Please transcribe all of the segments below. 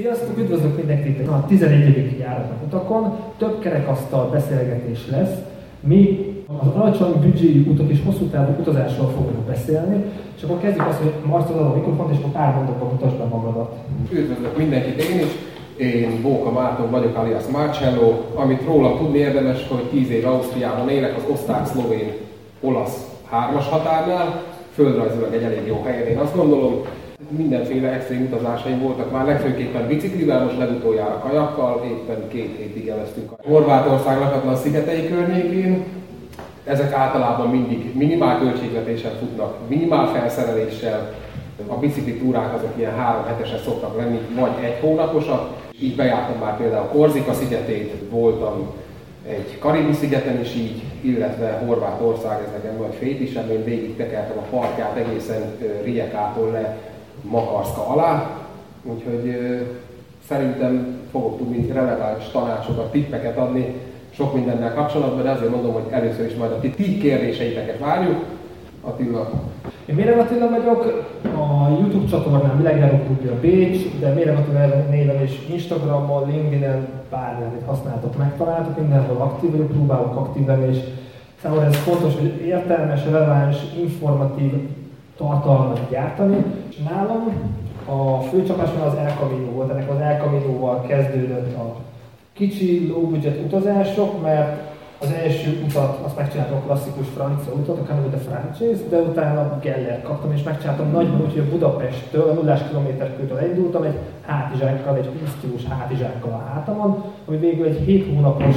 Sziasztok, üdvözlök mindenkit a 11. járatnak utakon. Több kerekasztal beszélgetés lesz. Mi az alacsony büdzséjű utak és hosszú távú utazásról fogunk beszélni, és akkor kezdjük azt, hogy Marci a mikrofont, és akkor pár mondatban mutasd be magadat. Üdvözlök mindenkit én is. Én Bóka Márton vagyok, alias Marcello. Amit róla tudni érdemes, hogy 10 év Ausztriában élek, az osztrák-szlovén olasz hármas határnál. Földrajzilag egy elég jó helyen, én azt gondolom mindenféle extrém utazásaim voltak már, legfőképpen biciklivel, most legutoljára kajakkal, éppen két hétig eleztünk a Horvátország lakatlan szigetei környékén. Ezek általában mindig minimál költségvetéssel futnak, minimál felszereléssel. A bicikli túrák azok ilyen három hetesek szoktak lenni, vagy egy hónaposak. Így bejártam már például Korzika szigetét, voltam egy Karibi szigeten is így, illetve Horvátország, ez nekem nagy fétisem, én végig tekertem a parkját egészen Rijekától le Makarszka alá, úgyhogy szerintem fogok tudni releváns tanácsokat, tippeket adni sok mindennel kapcsolatban, de azért mondom, hogy először is majd a ti, ti kérdéseiteket várjuk. Attila. Én Méreg Attila vagyok, a YouTube csatornán Világjáró Klubja Bécs, de Méreg Attila néven és Instagramon, LinkedIn-en, bármilyen, használtok, megtaláltok, mindenhol aktív vagyok, próbálok aktív lenni, és számomra ez fontos, hogy értelmes, releváns, informatív tartalmat gyártani. És nálam a főcsapáson az El Camino volt, ennek az El Camino-val kezdődött a kicsi, low budget utazások, mert az első utat, azt megcsináltam a klasszikus francia utat, a Camino de Frances, de utána Geller kaptam, és megcsináltam nagyban úgy, hogy Budapesttől, a nullás kilométerkőtől elindultam egy hátizsákkal, egy 20 kilós hátizsákkal a hátamon, ami végül egy 7 hónapos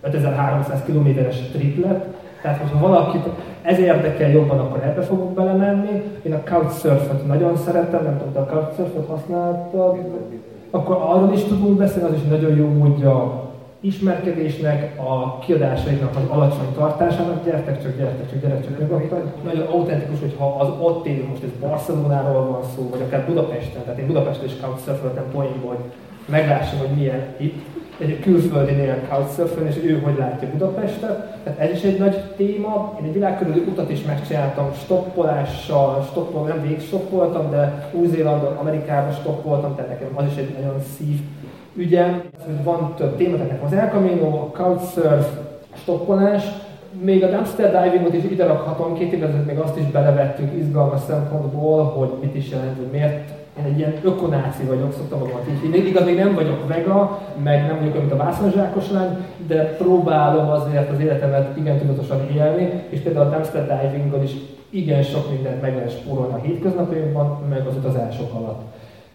5300 kilométeres triplet, tehát, hogyha valakit ez érdekel jobban, akkor ebbe fogok belemenni. Én a Couchsurfet nagyon szeretem, nem tudom, de a Couchsurfet használtad, akkor arról is tudunk beszélni, az is nagyon jó módja ismerkedésnek, a kiadásaiknak az alacsony tartásának, gyertek csak, gyertek csak, gyertek csak nyugodtan. Nagyon autentikus, hogyha az ott élő, most ez Barcelonáról van szó, vagy akár Budapesten, tehát én Budapesten is couchsurfeltem poénból, hogy meglássam, hogy milyen itt egy külföldinél couchsurfen, és ő hogy látja Budapestet. Tehát ez is egy nagy téma. Én egy világkörüli utat is megcsináltam stoppolással, stoppol, nem végig de Új-Zélandon, Amerikában stoppoltam, tehát nekem az is egy nagyon szív ügyem. Van több téma, tehát az El Camino, a couchsurf, a stoppolás, még a dumpster divingot is ide rakhatom, két évvel még azt is belevettük izgalmas szempontból, hogy mit is jelent, hogy miért én egy ilyen ökonáci vagyok, szoktam magamat így hívni. Igaz, még nem vagyok vega, meg nem vagyok mint a vászonzsákos lány, de próbálom azért az életemet igen tudatosan élni, és például a dumpster divingon is igen sok mindent meg lehet spórolni a hétköznapjainkban, meg az utazások alatt.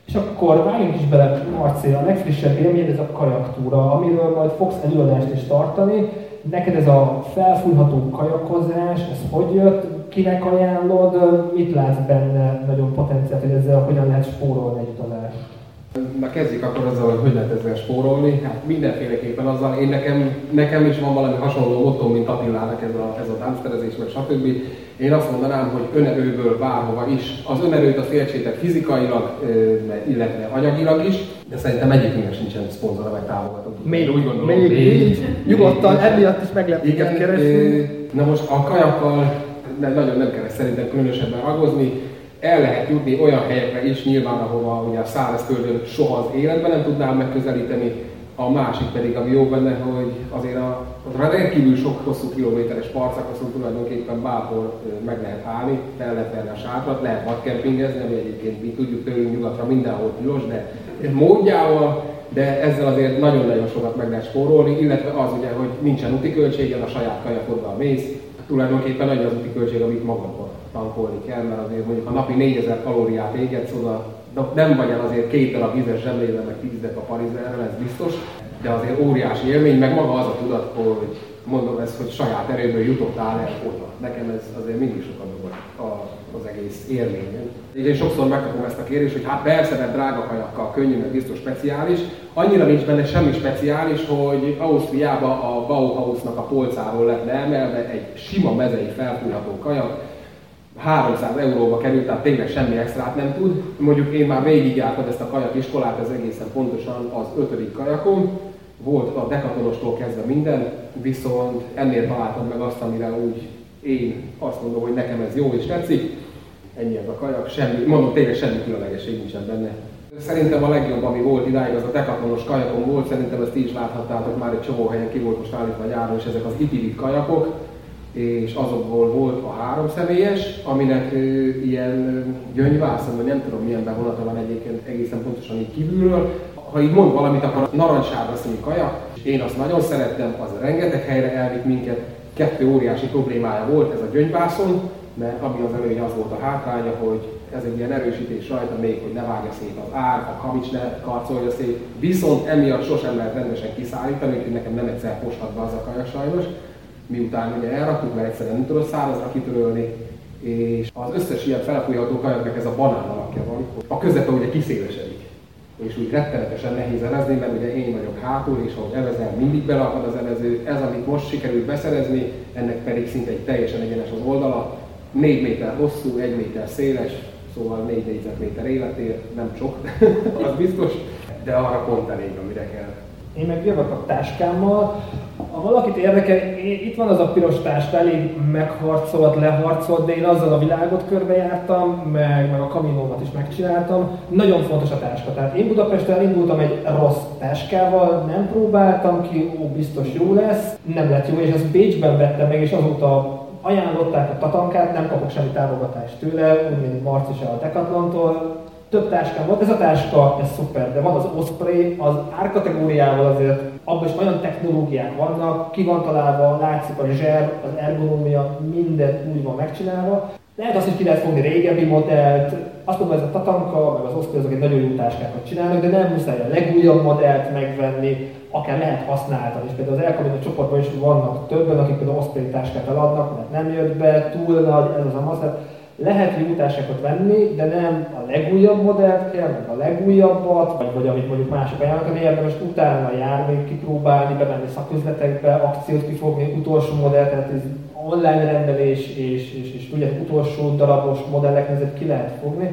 És akkor váljunk is bele, Marci, a legfrissebb élmény, ez a kajaktúra, amiről majd fogsz előadást is tartani. Neked ez a felfújható kajakozás, ez hogy jött? Kinek ajánlod, mit látsz benne nagyon potenciált, hogy ezzel hogyan lehet spórolni egy utazást? Na kezdjük akkor azzal, hogy hogy lehet ezzel spórolni. Hát mindenféleképpen azzal, én nekem, nekem is van valami hasonló motto, mint Attilának ez a, ez a táncterezés, meg stb. Én azt mondanám, hogy önerőből bárhova is. Az önerőt a féltsétek fizikailag, illetve anyagilag is, de szerintem egyikünknek sincsen szponzora vagy támogató. Még úgy gondolom. Még, még, nyugodtan, emiatt is meg lehet keresni. Na most a kajakkal de nagyon nem kell szerintem különösebben ragozni. El lehet jutni olyan helyekre is nyilván, ahova ugye a szárazföldön soha az életben nem tudnál megközelíteni, a másik pedig, ami jó benne, hogy azért a, a rendkívül sok hosszú kilométeres parcakaszon tulajdonképpen bárhol meg lehet állni, fel lehet venni a sátrat, lehet vadkempingezni, ami egyébként mi tudjuk tőlünk nyugatra mindenhol tilos, de módjával, de ezzel azért nagyon-nagyon sokat meg lehet spórolni, illetve az ugye, hogy nincsen úti költséged, a saját kajakoddal mész, tulajdonképpen annyi az úti költség, amit magadba tankolni kell, mert azért mondjuk a napi 4000 kalóriát égetsz oda, nem vagy el azért két darab vizes zsemlével, meg tíz a parizerrel, ez biztos, de azért óriási élmény, meg maga az a tudat, hogy mondom ezt, hogy saját erőből jutottál el oda. Nekem ez azért mindig sokat dobott az egész élmény. Én sokszor megkapom ezt a kérdést, hogy hát persze, mert drága kajakkal, könnyű, meg biztos speciális. Annyira nincs benne semmi speciális, hogy Ausztriában a Bauhausnak a polcáról lett leemelve egy sima mezei felfújható kajak, 300 euróba került, tehát tényleg semmi extrát nem tud. Mondjuk én már végigjártam ezt a kajak iskolát, ez egészen pontosan az ötödik kajakom. Volt a dekatonostól kezdve minden, viszont ennél találtam meg azt, amire úgy én azt mondom, hogy nekem ez jó és tetszik ennyi ez a kajak, semmi, mondom tényleg semmi különlegesség nincsen benne. Szerintem a legjobb, ami volt idáig, az a dekatlonos kajakon volt, szerintem ezt is láthattátok, már egy csomó helyen ki volt most állítva nyáron, és ezek az itilit kajakok, és azokból volt a három személyes, aminek ilyen gyöngyvászon, vagy nem tudom milyen bevonata van egyébként egészen pontosan így kívülről. Ha így mond valamit, akkor narancssárga színű kaja, én azt nagyon szerettem, az rengeteg helyre elvitt minket, kettő óriási problémája volt ez a gyöngyvászon, mert ami az előnye az volt a hátránya, hogy ez egy ilyen erősítés rajta még, hogy ne vágja szét az ár, a kavics ne karcolja szét, viszont emiatt sosem lehet rendesen kiszállítani, úgyhogy nekem nem egyszer postat be az a kaja sajnos, miután ugye elraktuk, mert egyszerűen nem tudod szárazra kitörölni, és az összes ilyen felfújható kajaknak ez a banán alakja van, a közepe ugye kiszélesedik és úgy rettenetesen nehéz elezni, mert ugye én vagyok hátul, és ahogy elezel, mindig belakad az elező. Ez, amit most sikerült beszerezni, ennek pedig szinte egy teljesen egyenes az oldala. 4 méter hosszú, 1 méter széles, szóval 4 négyzetméter életér, nem sok, az biztos, de arra pont elég, amire kell. Én meg jövök a táskámmal. Ha valakit érdekel, itt van az a piros táska, elég megharcolt, leharcolt, de én azzal a világot körbejártam, meg, meg a kaminómat is megcsináltam. Nagyon fontos a táska. Tehát én Budapesten elindultam egy rossz táskával, nem próbáltam ki, ó, biztos jó lesz, nem lett jó, és ezt Bécsben vettem meg, és azóta ajánlották a tatankát, nem kapok semmi támogatást tőle, úgy mint Marci a Decathlon-tól, több táskám volt, ez a táska, ez szuper, de van az Osprey, az árkategóriával azért abban is olyan technológiák vannak, ki van találva, látszik a zseb, az ergonómia, minden úgy van megcsinálva. Lehet azt is ki lehet fogni régebbi modellt, azt mondom, ez a Tatanka, meg az Osprey azok egy nagyon jó táskákat csinálnak, de nem muszáj a legújabb modellt megvenni, akár lehet használtan is. Például az Elkabin csoportban is vannak többen, akik például Osprey táskát eladnak, mert nem jött be, túl nagy ez az a maszat lehet jó utásokat venni, de nem a legújabb modellt kell, meg a legújabbat, vagy, vagy amit mondjuk mások ajánlanak, ami érdemes utána járni, kipróbálni, bemenni szaküzletekbe, akciót kifogni, utolsó modell, tehát ez online rendelés és, és, és ugye utolsó darabos modellek ezért ki lehet fogni.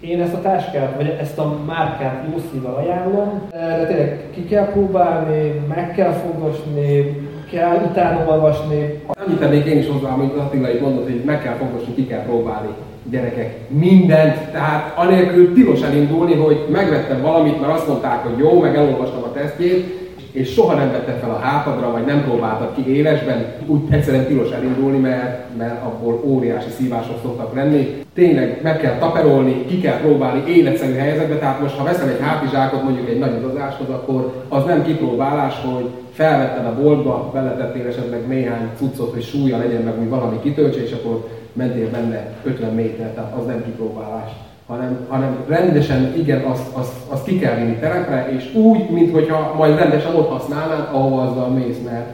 Én ezt a táskát, vagy ezt a márkát jó szívvel ajánlom, de tényleg ki kell próbálni, meg kell fogdosni, kell utána olvasni. Annyit tennék én is hozzá, amit Attila itt mondott, hogy meg kell fogosni, ki kell próbálni gyerekek, mindent, tehát anélkül tilos elindulni, hogy megvettem valamit, mert azt mondták, hogy jó, meg elolvastam a tesztjét, és soha nem vetted fel a hátadra, vagy nem próbáltad ki élesben, úgy egyszerűen tilos elindulni, mert, mert abból óriási szívások szoktak lenni. Tényleg meg kell taperolni, ki kell próbálni életszerű helyzetbe, tehát most ha veszel egy hátizsákot mondjuk egy nagy utazáshoz, akkor az nem kipróbálás, hogy felvetted a boltba, beletettél esetleg néhány cuccot, hogy súlya legyen meg, valami kitöltse, és akkor mentél benne 50 méter, tehát az nem kipróbálás hanem, hanem rendesen, igen, azt, azt, azt ki kell vinni terepre, és úgy, mintha majd rendesen ott használnád, ahova azzal mész, mert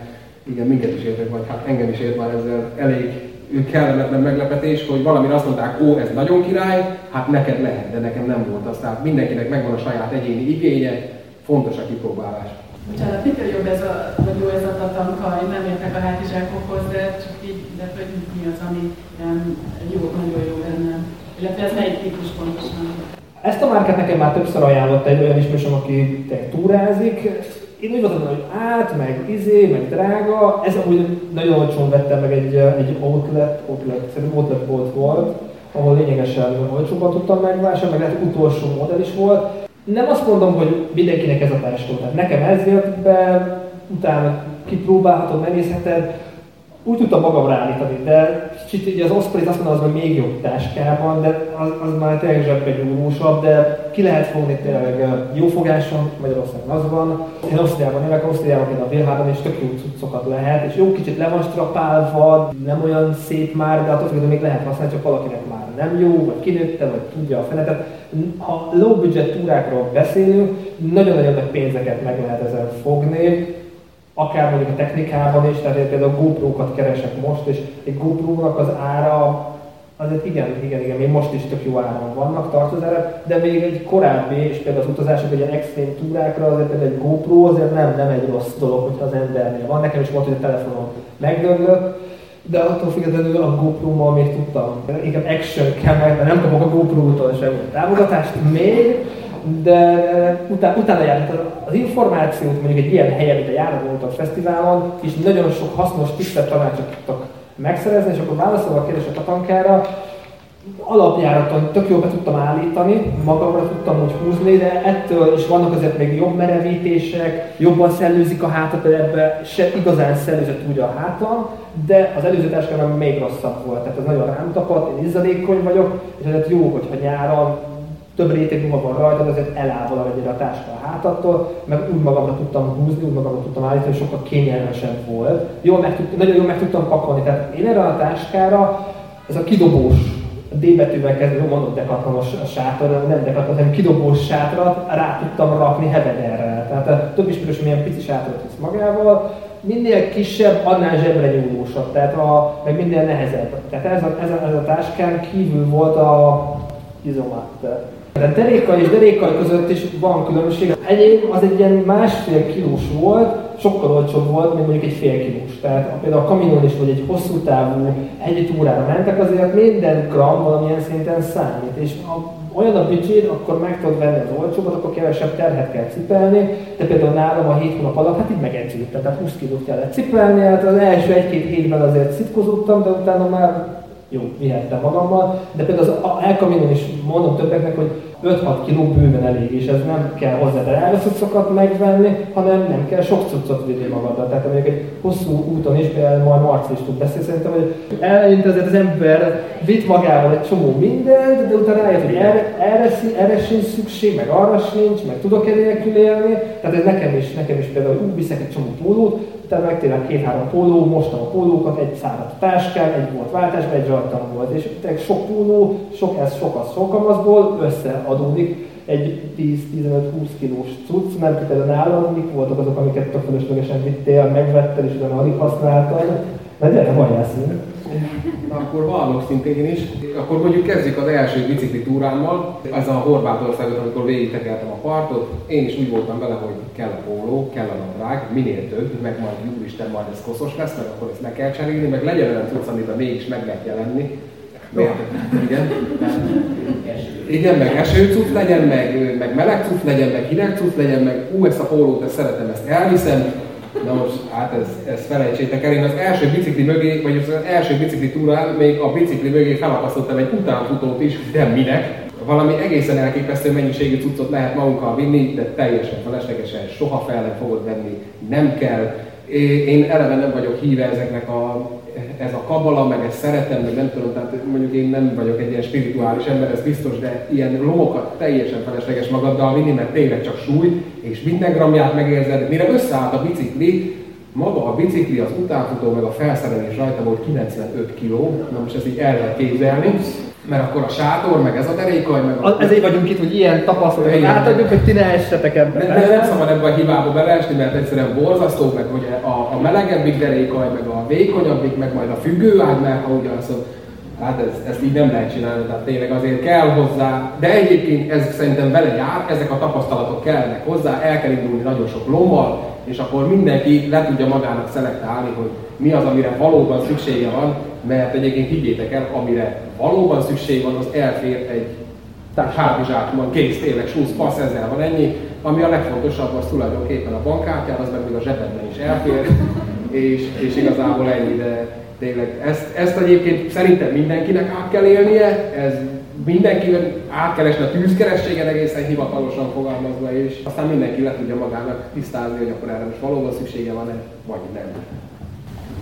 igen, minket is értek, vagy hát engem is ért már ezzel elég kellemetlen meglepetés, hogy valamire azt mondták, ó, ez nagyon király, hát neked lehet, de nekem nem volt az. Tehát mindenkinek megvan a saját egyéni igénye, fontos a kipróbálás. Bocsánat, mitől jobb ez a, vagy jó ez a tatanka, én nem értek a hátizsákokhoz, de csak így, de hogy mi az, ami jó, nagyon jó. Illetve ez melyik típus pontosan? Ezt a márkát nekem már többször ajánlott egy olyan ismerősöm, aki túrázik. Én úgy voltam, hogy át, meg izé, meg drága. Ez amúgy nagyon olcsón vettem meg egy, egy outlet, outlet, szerintem outlet bolt volt, ahol lényegesen olcsóban tudtam megvásárolni, meg lehet utolsó modell is volt. Nem azt mondom, hogy mindenkinek ez a táska, tehát nekem ez jött be, utána kipróbálhatod, megnézheted, úgy tudtam magam ráállítani, de kicsit ugye az Osprey azt mondom, az még jobb táskában, de az, az már tényleg zsebbe gyúrósabb, de ki lehet fogni tényleg jó fogáson, Magyarországon az van. Én Ausztriában élek, Ausztriában például a Vélhában és tök jó cuccokat lehet, és jó kicsit le van strapálva, nem olyan szép már, de attól függően még lehet használni, csak valakinek már nem jó, vagy kinőtte, vagy tudja a fenetet. Ha low budget túrákról beszélünk, nagyon-nagyon nagy pénzeket meg lehet ezzel fogni, akár mondjuk a technikában is, tehát én például GoPro-kat keresek most, és egy GoPro-nak az ára azért igen, igen, igen, még most is tök jó áron vannak, tartozerek, de még egy korábbi, és például az utazások, ilyen extrém túrákra, azért például egy GoPro azért nem, nem egy rossz dolog, hogyha az embernél van. Nekem is volt, hogy a telefonom megdöglött, de attól függetlenül a GoPro-mal még tudtam. Inkább action kell, mert nem kapok a GoPro-tól sem támogatást még, de utána, utána járt az információt mondjuk egy ilyen helyen, mint a Járadóta Fesztiválon, és nagyon sok hasznos tisztelt tanácsot tudtak megszerezni, és akkor válaszolva a kérdés a tatankára, alapjáraton tök jól be tudtam állítani, magamra tudtam úgy húzni, de ettől is vannak azért még jobb merevítések, jobban szellőzik a hátat, ebbe se igazán szellőzött úgy a hátam, de az előző táskám még rosszabb volt, tehát ez nagyon rám tapadt, én izzadékony vagyok, és ezért jó, hogyha nyáron több réteg munka van rajta, azért eláll valamennyire a táska a hátattól, meg úgy magamra tudtam húzni, úgy magamra tudtam állítani, sokkal kényelmesebb volt. Jól meg tud, nagyon jól meg tudtam pakolni, tehát én erre a táskára, ez a kidobós a D betűvel kezdve, mondott dekatlanos sátor, nem dekatlanos, hanem kidobós sátrat rá tudtam rakni hevederrel. Tehát a több ismerős milyen pici sátrat visz magával, minél kisebb, annál zsebre nyúlósabb, tehát a, meg minél nehezebb. Tehát ez a, ez a, ez a táskán kívül volt a izomat. De derékai és derékai között is van különbség. Egyéb az egy ilyen másfél kilós volt, sokkal olcsóbb volt, mint mondjuk egy fél kilós. Tehát például a kaminon is, vagy egy hosszú távú hegyi túrára mentek, azért minden gram valamilyen szinten számít. És ha olyan a büdzséd, akkor meg tudod venni az olcsóbbat, akkor kevesebb terhet kell cipelni, de például nálam a 7 hónap alatt, hát így megedződtem, tehát 20 kilót kellett cipelni, hát az első egy-két hétben azért szitkozottam, de utána már jó, vihettem magammal, de például az elkaminon is mondom többeknek, hogy 5-6 kiló bőven elég, és ez nem kell hozzá drága cuccokat megvenni, hanem nem kell sok cuccot vinni magaddal. Tehát mondjuk egy hosszú úton is, például majd Marci is tud beszélni, szerintem, hogy eleinte azért az ember vitt magával egy csomó mindent, de utána rájött, hogy erre, erre, erre sincs szükség, meg arra sincs, meg tudok-e nélkül élni. Tehát ez nekem is, nekem is például úgy viszek egy csomó pólót, utána megtérem két-három póló, mostam a pólókat, egy száradt táskán, egy volt váltásban, egy rajtam volt. És sok póló, sok ez, sok az, sok amazból összeadódik egy 10-15-20 kilós cucc, mert például nálam mik voltak azok, amiket tök fölöslegesen vittél, megvetted, és utána alig használtad. Na gyere, halljászunk! Akkor vallok szintén én is. Akkor mondjuk kezdjük az első bicikli túrámmal. Ez a Horvátországot, amikor végig tekertem a partot. Én is úgy voltam vele, hogy kell a póló, kell a nadrág, minél több, meg majd úristen, majd ez koszos lesz, meg akkor ezt meg kell cserélni, meg legyen olyan tudsz, amiben mégis meg lehet jelenni. Miért? Igen. Igen, meg esőcuc legyen, meg, meg meleg cucc legyen, meg hideg cucc legyen, meg ú, ezt a pólót, ezt szeretem, ezt elviszem, Na most, hát ez, ez felejtsétek el, én az első bicikli mögé, vagy az első bicikli túrán még a bicikli mögé felakasztottam egy utánfutót is, de minek? Valami egészen elképesztő mennyiségű cuccot lehet magunkkal vinni, de teljesen feleslegesen, soha fel nem fogod venni, nem kell. Én eleve nem vagyok híve ezeknek a ez a kabala, meg ezt szeretem, meg nem tudom, tehát mondjuk én nem vagyok egy ilyen spirituális ember, ez biztos, de ilyen lomokat teljesen felesleges magaddal vinni, mert tényleg csak súly, és minden gramját megérzed, mire összeállt a bicikli, maga a bicikli, az utánfutó, meg a felszerelés rajta volt 95 kg, na most ezt így el lehet képzelni, mert akkor a sátor, meg ez a derékaj, meg a... Ezért vagyunk itt, hogy ilyen tapasztalatokat átadjuk, hogy ti ne essetek ebbe. Nem, nem szabad ebbe a hibába beleesni, mert egyszerűen borzasztó, meg hogy a, a melegebbik derékaj, meg a vékonyabbik, meg majd a függőág, mert ha ugyanaz, Hát ez, ezt így nem lehet csinálni, tehát tényleg azért kell hozzá, de egyébként ez szerintem vele jár, ezek a tapasztalatok kellnek hozzá, el kell indulni nagyon sok lommal, és akkor mindenki le tudja magának szelektálni, hogy mi az, amire valóban szüksége van, mert egyébként higgyétek el, amire valóban szükség van, az elfér egy hátizsákban, kész, tényleg, súsz, passz, ezzel van ennyi. Ami a legfontosabb, az tulajdonképpen a bankkártyád, az meg még a zsebedben is elfér, és, és igazából ennyi, de tényleg ezt, ezt egyébként szerintem mindenkinek át kell élnie, ez mindenki át kell esni a tűzkerességen egészen hivatalosan fogalmazva, és aztán mindenki le tudja magának tisztázni, hogy akkor erre most valóban szüksége van-e, vagy nem.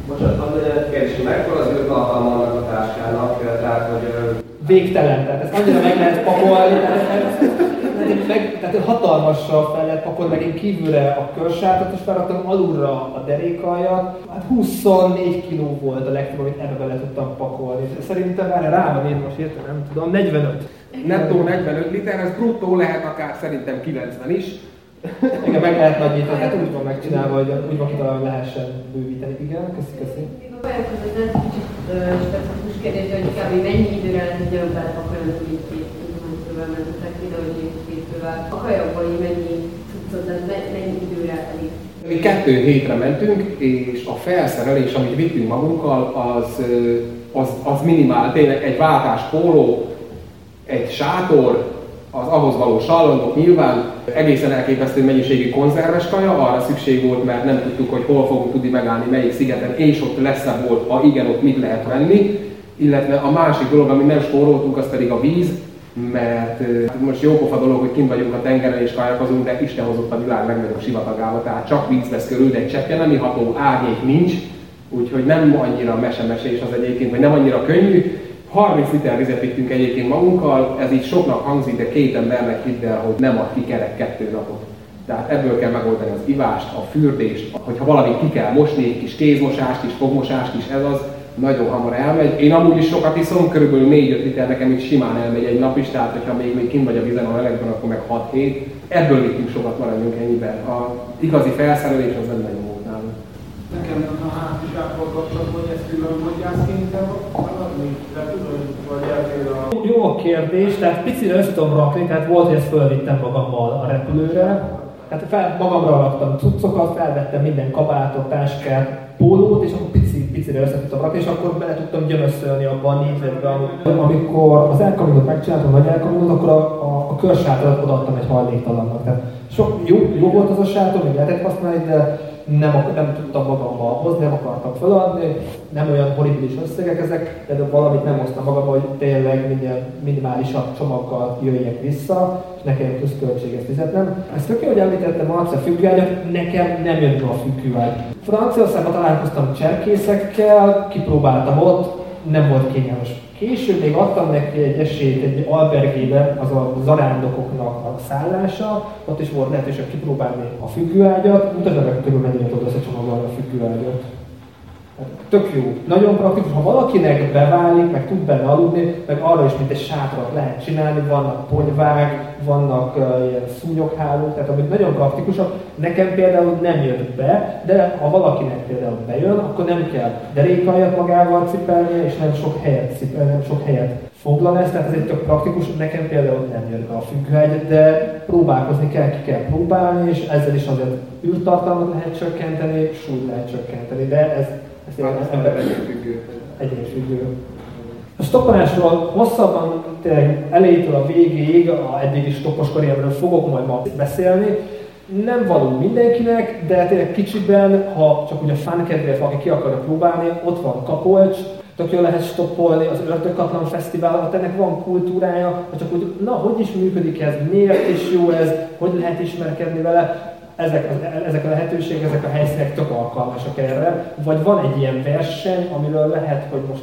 Bocsánat, a kérdés, mekkora az ürtalma annak a táskának, tehát hogy... Végtelen, tehát ezt annyira meg lehet pakolni, tehát, meg, tehát hatalmassal fel lehet pakolni, meg én kívülre a körsátot, és felraktam alulra a derékaljat. Hát 24 kg volt a legtöbb, amit ebbe bele tudtam pakolni. Szerintem erre rá van én most értem, nem tudom, 45. Nettó 45 liter, ez bruttó lehet akár szerintem 90 is. Igen, meg lehet nagyítani, hát úgy van megcsinálva, hogy úgy van kitalálva, hogy lehessen bővíteni. Igen, köszi, köszi. A ez egy kicsit specifikus kérdés, hogy kb. mennyi időre lehet egy olyan belepakolni, hogy így két fővel mentetek, videó, hogy két. A kajakból mennyi cuccot, mennyi időre elég? Mi kettő hétre mentünk, és a felszerelés, amit vittünk magunkkal, az, az, az minimál. Tényleg egy váltás póló, egy sátor, az ahhoz való sallangok nyilván, egészen elképesztő mennyiségű konzerves kaja, arra szükség volt, mert nem tudtuk, hogy hol fogunk tudni megállni, melyik szigeten, és ott lesz-e volt, ha igen, ott mit lehet venni. Illetve a másik dolog, amit nem spóroltunk, az pedig a víz, mert most jópofa dolog, hogy kint vagyunk a tengeren és kajakozunk, de Isten hozott a világ legnagyobb sivatagába, tehát csak víz vesz körül, de egy cseppje nem iható árnyék nincs, úgyhogy nem annyira mesemesés az egyébként, vagy nem annyira könnyű. 30 liter vizet vittünk egyébként magunkkal, ez így soknak hangzik, de két embernek hidd el, hogy nem ad ki kerek kettő napot. Tehát ebből kell megoldani az ivást, a fürdést, hogyha valamit ki kell mosni, egy kis kézmosást is, fogmosást is, ez az, nagyon hamar elmegy. Én amúgy is sokat iszom, körülbelül 4-5 liter nekem is simán elmegy egy nap is, tehát hogyha még, még kint vagy a vizen a melegben, akkor meg 6-7. Ebből vittünk sokat, maradjunk ennyiben. A igazi felszerelés az nem nagyon volt nálunk. Nekem a hátizsákkal kapcsolatban, hogy ezt külön mondják maradni? Jó a kérdés, tehát picire össze tudom rakni, tehát volt, hogy ezt fölvittem magammal a repülőre, tehát fel, magamra raktam cuccokat, felvettem minden kabátot, táskát, pólót, és akkor pici, picire össze tudtam rakni, és akkor bele tudtam gyömöszölni abban a négyzetbe. Amikor az elkaminot megcsináltam, vagy elkaminot, akkor a, a, a körsátorat odaadtam egy hajléktalannak. Tehát sok, jó, jó volt az a sátor, még lehetett használni, de nem, nem tudtam magammal hozni, nem akartam feladni, nem olyan horribilis összegek ezek, de valamit nem hoztam magamba, hogy tényleg minél minimálisabb csomaggal jöjjek vissza, és ne kelljen pluszköltséget fizetnem. Ezt tök jó, hogy említettem a függőágyat, nekem nem jött be a függőágy. Franciaországban találkoztam cserkészekkel, kipróbáltam ott, nem volt kényelmes Később még adtam neki egy esélyt egy albergében, az a zarándokoknak a szállása, ott is volt lehetőség kipróbálni a függőágyat, mutatja meg körül mennyire tudod összecsomagolni a függőágyat. Tök jó. Nagyon praktikus, ha valakinek beválik, meg tud benne aludni, meg arra is, mint egy sátrat lehet csinálni, vannak ponyvák, vannak uh, ilyen szúnyoghálók, tehát amik nagyon praktikusak. Nekem például nem jött be, de ha valakinek például bejön, akkor nem kell derékaljat magával cipelnie, és nem sok helyet cipelni, nem sok helyet foglal ez, tehát ez egy tök praktikus, nekem például nem jött be a függőhegy, de próbálkozni kell, ki kell próbálni, és ezzel is azért űrtartalmat lehet csökkenteni, súlyt lehet csökkenteni, de ez ezt az ember egyénfüggő. Egyénfüggő. A stoppolásról hosszabban, tényleg elejétől a végéig, a eddigi stoppos karrierről fogok majd ma beszélni. Nem való mindenkinek, de tényleg kicsiben, ha csak ugye fán kedvéért valaki ki akarja próbálni, ott van Kapolcs, tök jól lehet stoppolni, az Ördögkatlan Fesztivál, ott ennek van kultúrája, ha csak úgy, na, hogy is működik ez, miért is jó ez, hogy lehet ismerkedni vele, ezek, ezek a lehetőségek, ezek a helyszínek tök alkalmasak erre, vagy van egy ilyen verseny, amiről lehet, hogy most,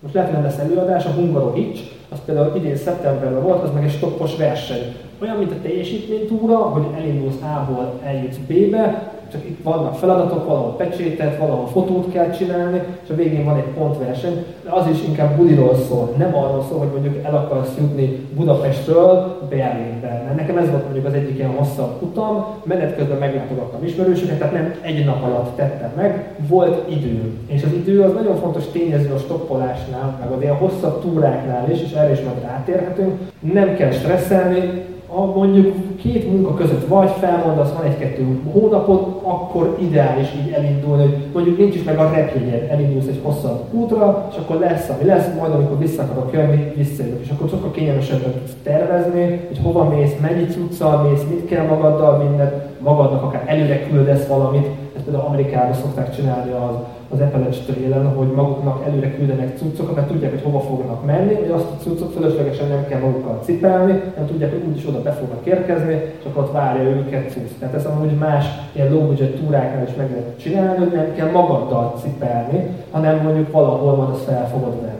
most lehet, hogy nem lesz előadás, a Hungarovics, az például idén szeptemberben volt, az meg egy stoppos verseny. Olyan, mint a teljesítménytúra, hogy elindulsz A-ból, eljutsz B-be, csak itt vannak feladatok, valahol pecsétet, valahol fotót kell csinálni, és a végén van egy pontverseny, de az is inkább buliról szól, nem arról szól, hogy mondjuk el akarsz jutni Budapestről Berlinbe. Mert nekem ez volt mondjuk az egyik ilyen hosszabb utam, menet közben meglátogattam ismerősöket, tehát nem egy nap alatt tettem meg, volt idő. És az idő az nagyon fontos tényező a stoppolásnál, meg az ilyen hosszabb túráknál is, és erre is majd rátérhetünk. Nem kell stresszelni, ha mondjuk két munka között vagy felmondasz, van egy-kettő hónapot, akkor ideális így elindulni, hogy mondjuk nincs is meg a repjegyed, elindulsz egy hosszabb útra, és akkor lesz, ami lesz, majd amikor vissza akarok jönni, visszajövök. És akkor sokkal kényelmesebben tudsz tervezni, hogy hova mész, mennyi cuccal mész, mit kell magaddal vinned, magadnak akár előre küldesz valamit, ezt például Amerikában szokták csinálni az az Appalache trail hogy maguknak előre küldenek cuccokat, mert tudják, hogy hova fognak menni, hogy azt a cuccot fölöslegesen nem kell magukkal cipelni, nem tudják, hogy úgyis oda be fognak érkezni, csak ott várja őket cucc. Tehát ez amúgy más ilyen low budget túráknál is meg lehet csinálni, hogy nem kell magaddal cipelni, hanem mondjuk valahol van, azt fel fogod venni.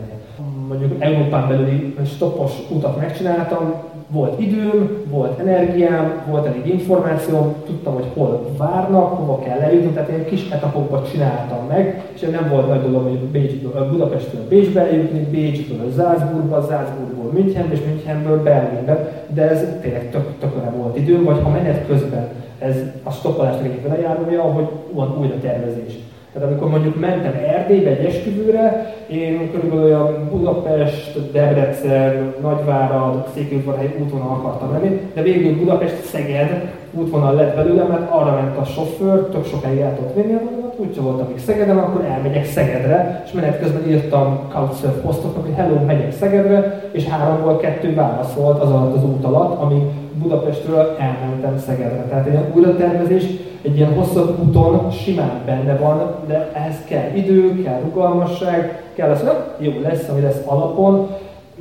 Mondjuk Európán belüli stoppos utat megcsináltam, volt időm, volt energiám, volt elég információm, tudtam, hogy hol várnak, hova kell lejutni, tehát én kis etapokban csináltam meg, és nem volt nagy dolog, hogy Bécsből, Budapestről Bécsbe eljutni, Bécsből Salzburgba, Salzburgból Münchenbe, és Münchenből Berlinbe, de ez tényleg tök, tökre volt időm, vagy ha menet közben ez a stoppolásnak egyik velejárója, hogy van újra tervezés. Tehát amikor mondjuk mentem Erdélybe egy esküvőre, én körülbelül olyan Budapest, Debrecen, Nagyvárad, Székelyudvarhely útvonal akartam menni, de végül Budapest, Szeged útvonal lett belőle, mert arra ment a sofőr, tök sokáig el tudott vinni úgyse voltam még Szegeden, akkor elmegyek Szegedre, és menet közben írtam Couchsurf posztoknak, hogy hello, megyek Szegedre, és háromból kettő válasz volt az alatt az út alatt, amíg Budapestről elmentem Szegedre. Tehát egy újratervezés egy ilyen hosszabb úton simán benne van, de ehhez kell idő, kell rugalmasság, kell az, hogy jó lesz, ami lesz alapon.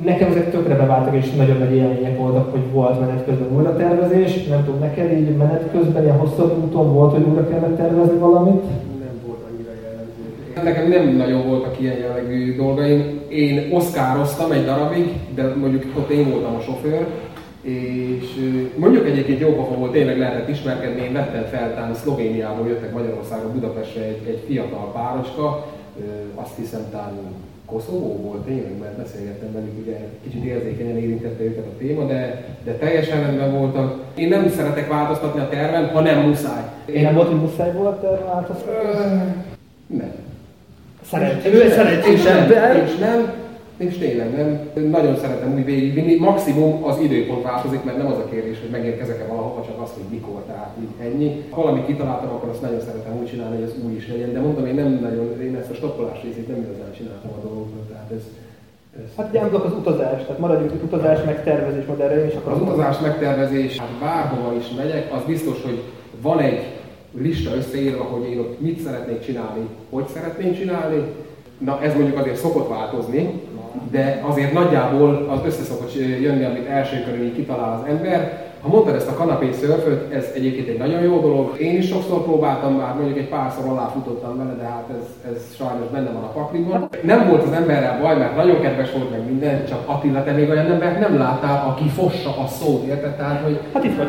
Nekem ezek tökre beváltak, és nagyon nagy élmények voltak, hogy volt menet közben újra tervezés. Nem tudom, neked így menet közben ilyen hosszabb úton volt, hogy újra kellett tervezni valamit? Nem volt annyira jellemző. Nekem nem nagyon voltak ilyen jellegű dolgaim. Én oszkároztam egy darabig, de mondjuk ott én voltam a sofőr, és mondjuk egyébként jó pofa volt, tényleg lehetett ismerkedni, én vettem fel, talán Szlovéniából jöttek Magyarországra, Budapestre egy, egy fiatal párocska, azt hiszem talán Koszovóból tényleg, mert beszélgettem velük, ugye kicsit érzékenyen érintette őket a téma, de, de teljesen rendben voltak. Én nem szeretek változtatni a terven, ha nem muszáj. Én nem volt, hogy muszáj volt változtatni? Nem. Szerető, ő szerencsés ember. És nem, és tényleg nem, nagyon szeretem úgy végigvinni. Maximum az időpont változik, mert nem az a kérdés, hogy megérkezek-e valahova, csak az, hogy mikor, tehát így ennyi. Ha valamit kitaláltam, akkor azt nagyon szeretem úgy csinálni, hogy az új is legyen, de mondom, én nem nagyon, én ezt a stoppolás részét nem igazán csináltam a dolgokról, tehát ez, ez Hát gyámblok az utazás, tehát maradjunk itt utazás megtervezés modellre, és akkor az utazás megtervezés, hát bárhova is megyek, az biztos, hogy van egy lista összeírva, hogy én ott mit szeretnék csinálni, hogy szeretnénk csinálni. Na ez mondjuk azért szokott változni, de azért nagyjából az össze szokott jönni, amit első körül kitalál az ember. Ha mondtad ezt a kanapé szörföt, ez egyébként egy nagyon jó dolog. Én is sokszor próbáltam már, mondjuk egy párszor aláfutottam vele, de hát ez, ez sajnos benne van a pakliban. Nem volt az emberrel baj, mert nagyon kedves volt meg minden, csak Attila, te még olyan embert nem láttál, aki fossa a szót, érted? Tehát, hogy, hát itt vagy,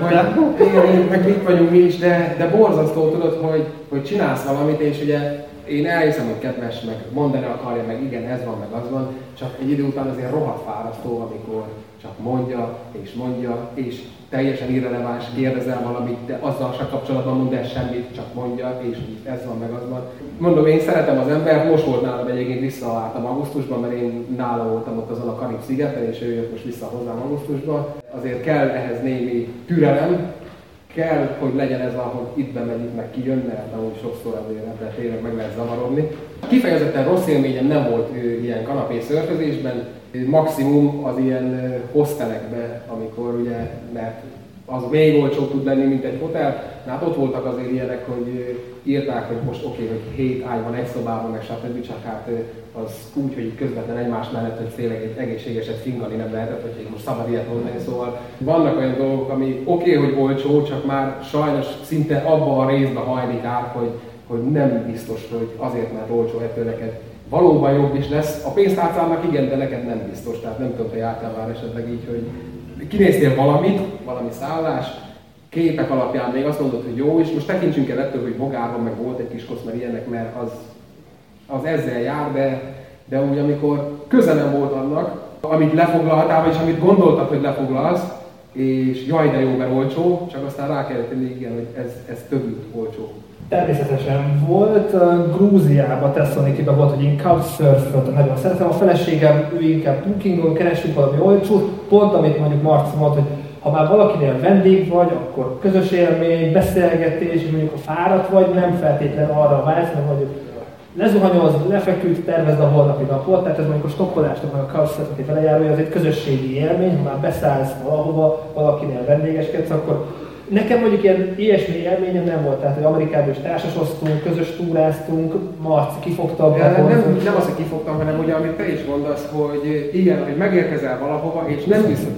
hogy én, meg itt vagyunk mi is, de, de borzasztó tudod, hogy, hogy csinálsz valamit, és ugye én elhiszem, hogy kedves, meg mondani akarja, meg igen, ez van, meg az van, csak egy idő után azért rohadt fárasztó, amikor csak mondja, és mondja, és teljesen irreleváns, kérdezel valamit, de azzal se kapcsolatban mond el semmit, csak mondja, és ez van, meg az van. Mondom, én szeretem az embert, most volt nálam egyébként visszaálltam augusztusban, mert én nála voltam ott azon a Karib szigeten, és ő jött most vissza hozzám augusztusban. Azért kell ehhez némi türelem, kell, hogy legyen ez, ahogy itt bemegyik, meg kijön, mert amúgy sokszor azért ebben tényleg meg lehet zavarodni. Kifejezetten rossz élményem nem volt ő, ilyen kanapé szörfözésben, maximum az ilyen hostelekbe, amikor ugye, mert az még olcsóbb tud lenni, mint egy hotel. Na, hát ott voltak azért ilyenek, hogy írták, hogy most oké, okay, hogy hét ágy van egy szobában, meg stb. csak hát az úgy, hogy közvetlen egymás mellett, hogy tényleg egy egészségeset fingani nem lehetett, hogy most szabad ilyet mondani. Szóval vannak olyan dolgok, ami oké, okay, hogy olcsó, csak már sajnos szinte abba a részbe hajlik át, hogy, hogy nem biztos, hogy azért, mert olcsó ettől neked valóban jobb is lesz. A pénztárcának igen, de neked nem biztos. Tehát nem tudom, te jártál már esetleg így, hogy kinéztél valamit, valami szállás, képek alapján még azt mondod, hogy jó, és most tekintsünk el ettől, hogy Bogárban meg volt egy kis kosz, mert ilyenek, mert az, az ezzel jár, de, de úgy amikor közelem volt annak, amit lefoglaltál, vagyis amit gondoltad, hogy lefoglalsz, és jaj, de jó, mert olcsó, csak aztán rá kellett tenni, igen, hogy ez, ez több, mint olcsó. Természetesen volt, Grúziában, Tesszalonikiben volt, hogy én couchsurfot nagyon szeretem. A feleségem, ő inkább bookingon keresünk valami olcsót, pont amit mondjuk Marci mondta, hogy ha már valakinél vendég vagy, akkor közös élmény, beszélgetés, mondjuk ha fáradt vagy, nem feltétlenül arra vágysz, mert mondjuk lezuhanyoz, lefeküdt, tervezd a holnapi napot, tehát ez mondjuk a stokkolásnak, meg a couchsurfnak egy velejárója, az egy közösségi élmény, ha már beszállsz valahova, valakinél vendégeskedsz, akkor Nekem mondjuk ilyen ilyesmi élményem nem volt, tehát hogy Amerikában is társasoztunk, közös túráztunk, Marci kifogta a nem, nem, nem az, hogy kifogtam, hanem ugye, amit te is mondasz, hogy igen, hogy megérkezel valahova, és nem biztos,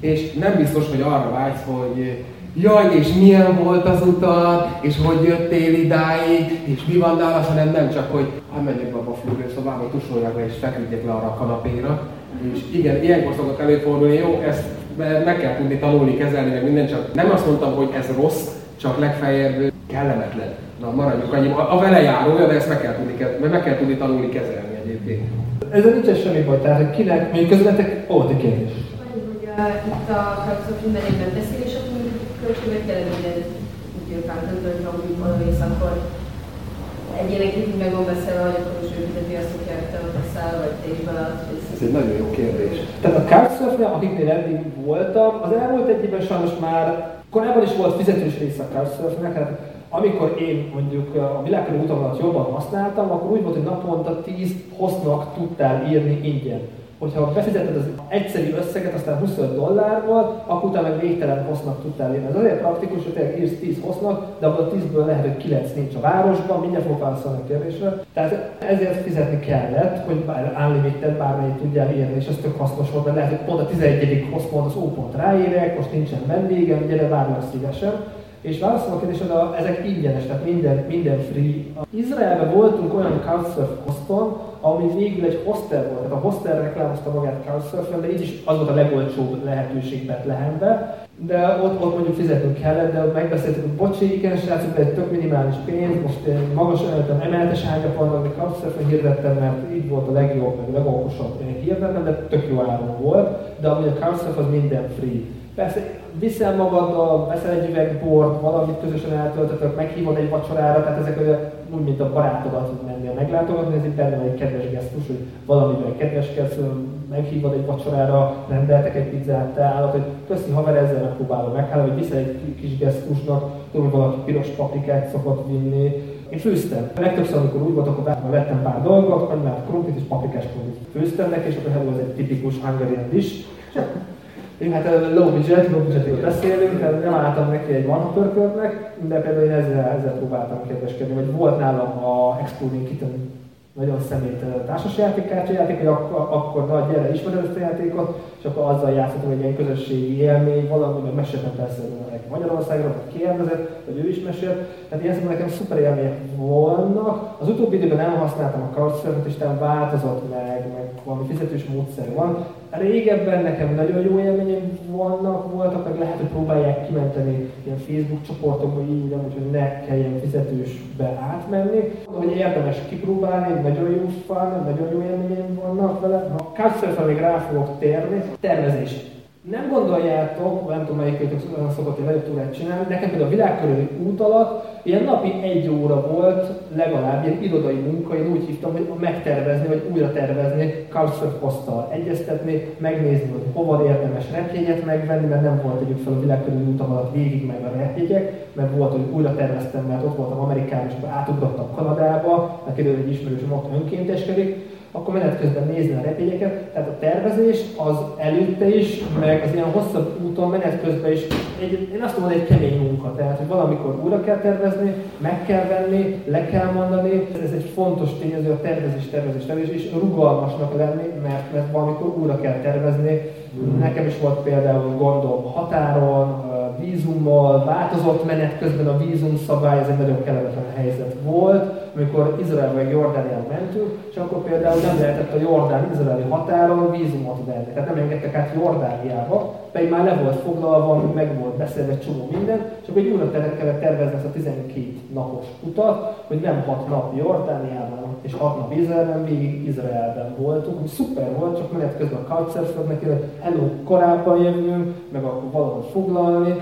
és nem biztos, hogy arra vágysz, hogy jaj, és milyen volt az utat, és hogy jöttél idáig, és mi van nála, hanem nem csak, hogy ha menjek be a fürdőszobába, tusoljak le, és feküdjek le arra a kanapéra. És igen, ilyenkor szokott előfordulni, jó, ezt meg kell tudni tanulni, kezelni, meg minden, csak nem azt mondtam, hogy ez rossz, csak legfeljebb kellemetlen. Na, maradjunk annyi. A, a vele járója, de ezt meg kell tudni, mert meg kell tudni tanulni kezelni egyébként. Ez nincs semmi baj, tehát hogy kinek, mondjuk közületek, ó, te kérdés. Hogy uh, itt a Krapszok mindenében beszél, és akkor tényleg minden úgy nem tudom, hogy valami akkor egyénekét így meg van beszélve, hogy akkor most ő fizeti azt, hogy te ott száll, vagy te is bele Ez egy nagyon jó kérdés. Tehát a couchsurfnél, akiknél eddig voltam, az elmúlt egy évben sajnos már korábban is volt fizetős része a couchsurfnek, hát amikor én mondjuk a világkörű utamalat jobban használtam, akkor úgy volt, hogy naponta 10 hoznak tudtál írni ingyen hogyha befizeted az egyszerű összeget, aztán 25 dollárból, akkor utána meg végtelen hossznak tudtál írni. Ez azért praktikus, hogy tényleg írsz 10 hossznak, de abból 10-ből lehet, hogy 9 nincs a városban, mindjárt fog válaszolni a kérdésre. Tehát ezért fizetni kellett, hogy bár unlimited bármelyik tudjál írni, és ez tök hasznos volt, mert lehet, hogy pont a 11. hosszpont az ó pont ráérek, most nincsen vendégem, gyere, várlak szívesen. És válaszolom a kérdésre, ezek ingyenes, tehát minden, minden free. Izraelben voltunk olyan Couchsurf hoston, ami végül egy hostel volt. Tehát a hostel reklámozta magát couchsurf de így is az volt a legolcsóbb lehetőség Betlehembe. De ott, ott mondjuk fizetnünk kellett, de megbeszéltük, hogy bocsi, igen, srácok, de egy tök minimális pénz, most én magas előttem emeletes ágyak vannak, de couchsurf hirdettem, mert így volt a legjobb, meg a legokosabb hirdettem, de tök jó áron volt, de ami a couchsurf az minden free. Persze viszel magaddal, veszel egy üveg bort, valamit közösen eltöltötök, meghívod egy vacsorára, tehát ezek olyan, úgy, mint a barátodat mennél meglátogatni, ez itt benne egy kedves gesztus, hogy valamivel kedveskedsz, meghívod egy vacsorára, rendeltek egy pizzát, te állod, hogy köszi haver, ezzel megpróbálom meghálni, hogy viszel egy kis gesztusnak, tudom, valaki piros paprikát szokott vinni, én főztem. Legtöbbször, amikor úgy volt, akkor vettem pár dolgot, kagymát, krumplit és paprikás krumplit főztem neki, és akkor ez egy tipikus hungarian dish. Én hát low budget, low budgetről beszélünk, tehát nem álltam neki egy van pörköltnek, de például én ezzel, ezzel próbáltam kérdeskedni, vagy volt nálam a Exploding Kitten nagyon szemét társasjáték, játék, hogy akkor, akkor na, gyere, ismered ezt a játékot, és akkor azzal játszhatunk egy ilyen közösségi élmény, valami, meg meséltem persze Magyarországra, vagy kérdezett, vagy ő is mesélt. Tehát ilyen nekem szuper élmények volnak. Az utóbbi időben nem használtam a couchsurfet, és talán változott meg, meg valami fizetős módszer van. Régebben nekem nagyon jó élmények vannak, voltak, meg lehet, hogy próbálják kimenteni ilyen Facebook csoportokba így, ugyanúgy, hogy ne kelljen fizetősbe átmenni. Hogy érdemes kipróbálni, nagyon jó fun, nagyon jó élményeim vannak vele. Ha couchsurfre még rá fogok térni, tervezés nem gondoljátok, nem tudom melyik szokott egy nagyobb túrát csinálni, nekem például a világkörüli út alatt ilyen napi egy óra volt legalább ilyen irodai munka, én úgy hívtam, hogy megtervezni, vagy újra tervezni, couchsurf poszttal egyeztetni, megnézni, hogy hova érdemes repjegyet megvenni, mert nem volt együtt fel a világkörüli út alatt végig meg a repjegyek, mert volt, hogy újra terveztem, mert ott voltam Amerikában, és akkor átugrottam Kanadába, mert egy ismerősöm ott önkénteskedik, akkor menet közben nézni a repényeket. Tehát a tervezés az előtte is, meg az ilyen hosszabb úton menet közben is, egy, én azt mondom, egy kemény munka. Tehát, hogy valamikor újra kell tervezni, meg kell venni, le kell mondani. Ez egy fontos tényező a tervezés, tervezés, tervezés, és rugalmasnak lenni, mert, mert valamikor újra kell tervezni. Mm. Nekem is volt például gondom határon, vízummal, változott menet közben a vízum szabály, ez egy nagyon kellemetlen helyzet volt, amikor Izrael vagy Jordánián mentünk, és akkor például nem lehetett a Jordán-izraeli határon vízumot venni. Tehát nem engedtek át Jordániába, pedig már le volt foglalva, meg volt beszélve csomó minden, és akkor egy újra kellett tervezni ezt a 12 napos utat, hogy nem 6 nap Jordániában, és 6 nap Izraelben, végig Izraelben voltunk, hogy szuper volt, csak menet közben a hogy hello, korábban jövünk, meg akkor valahol foglalni,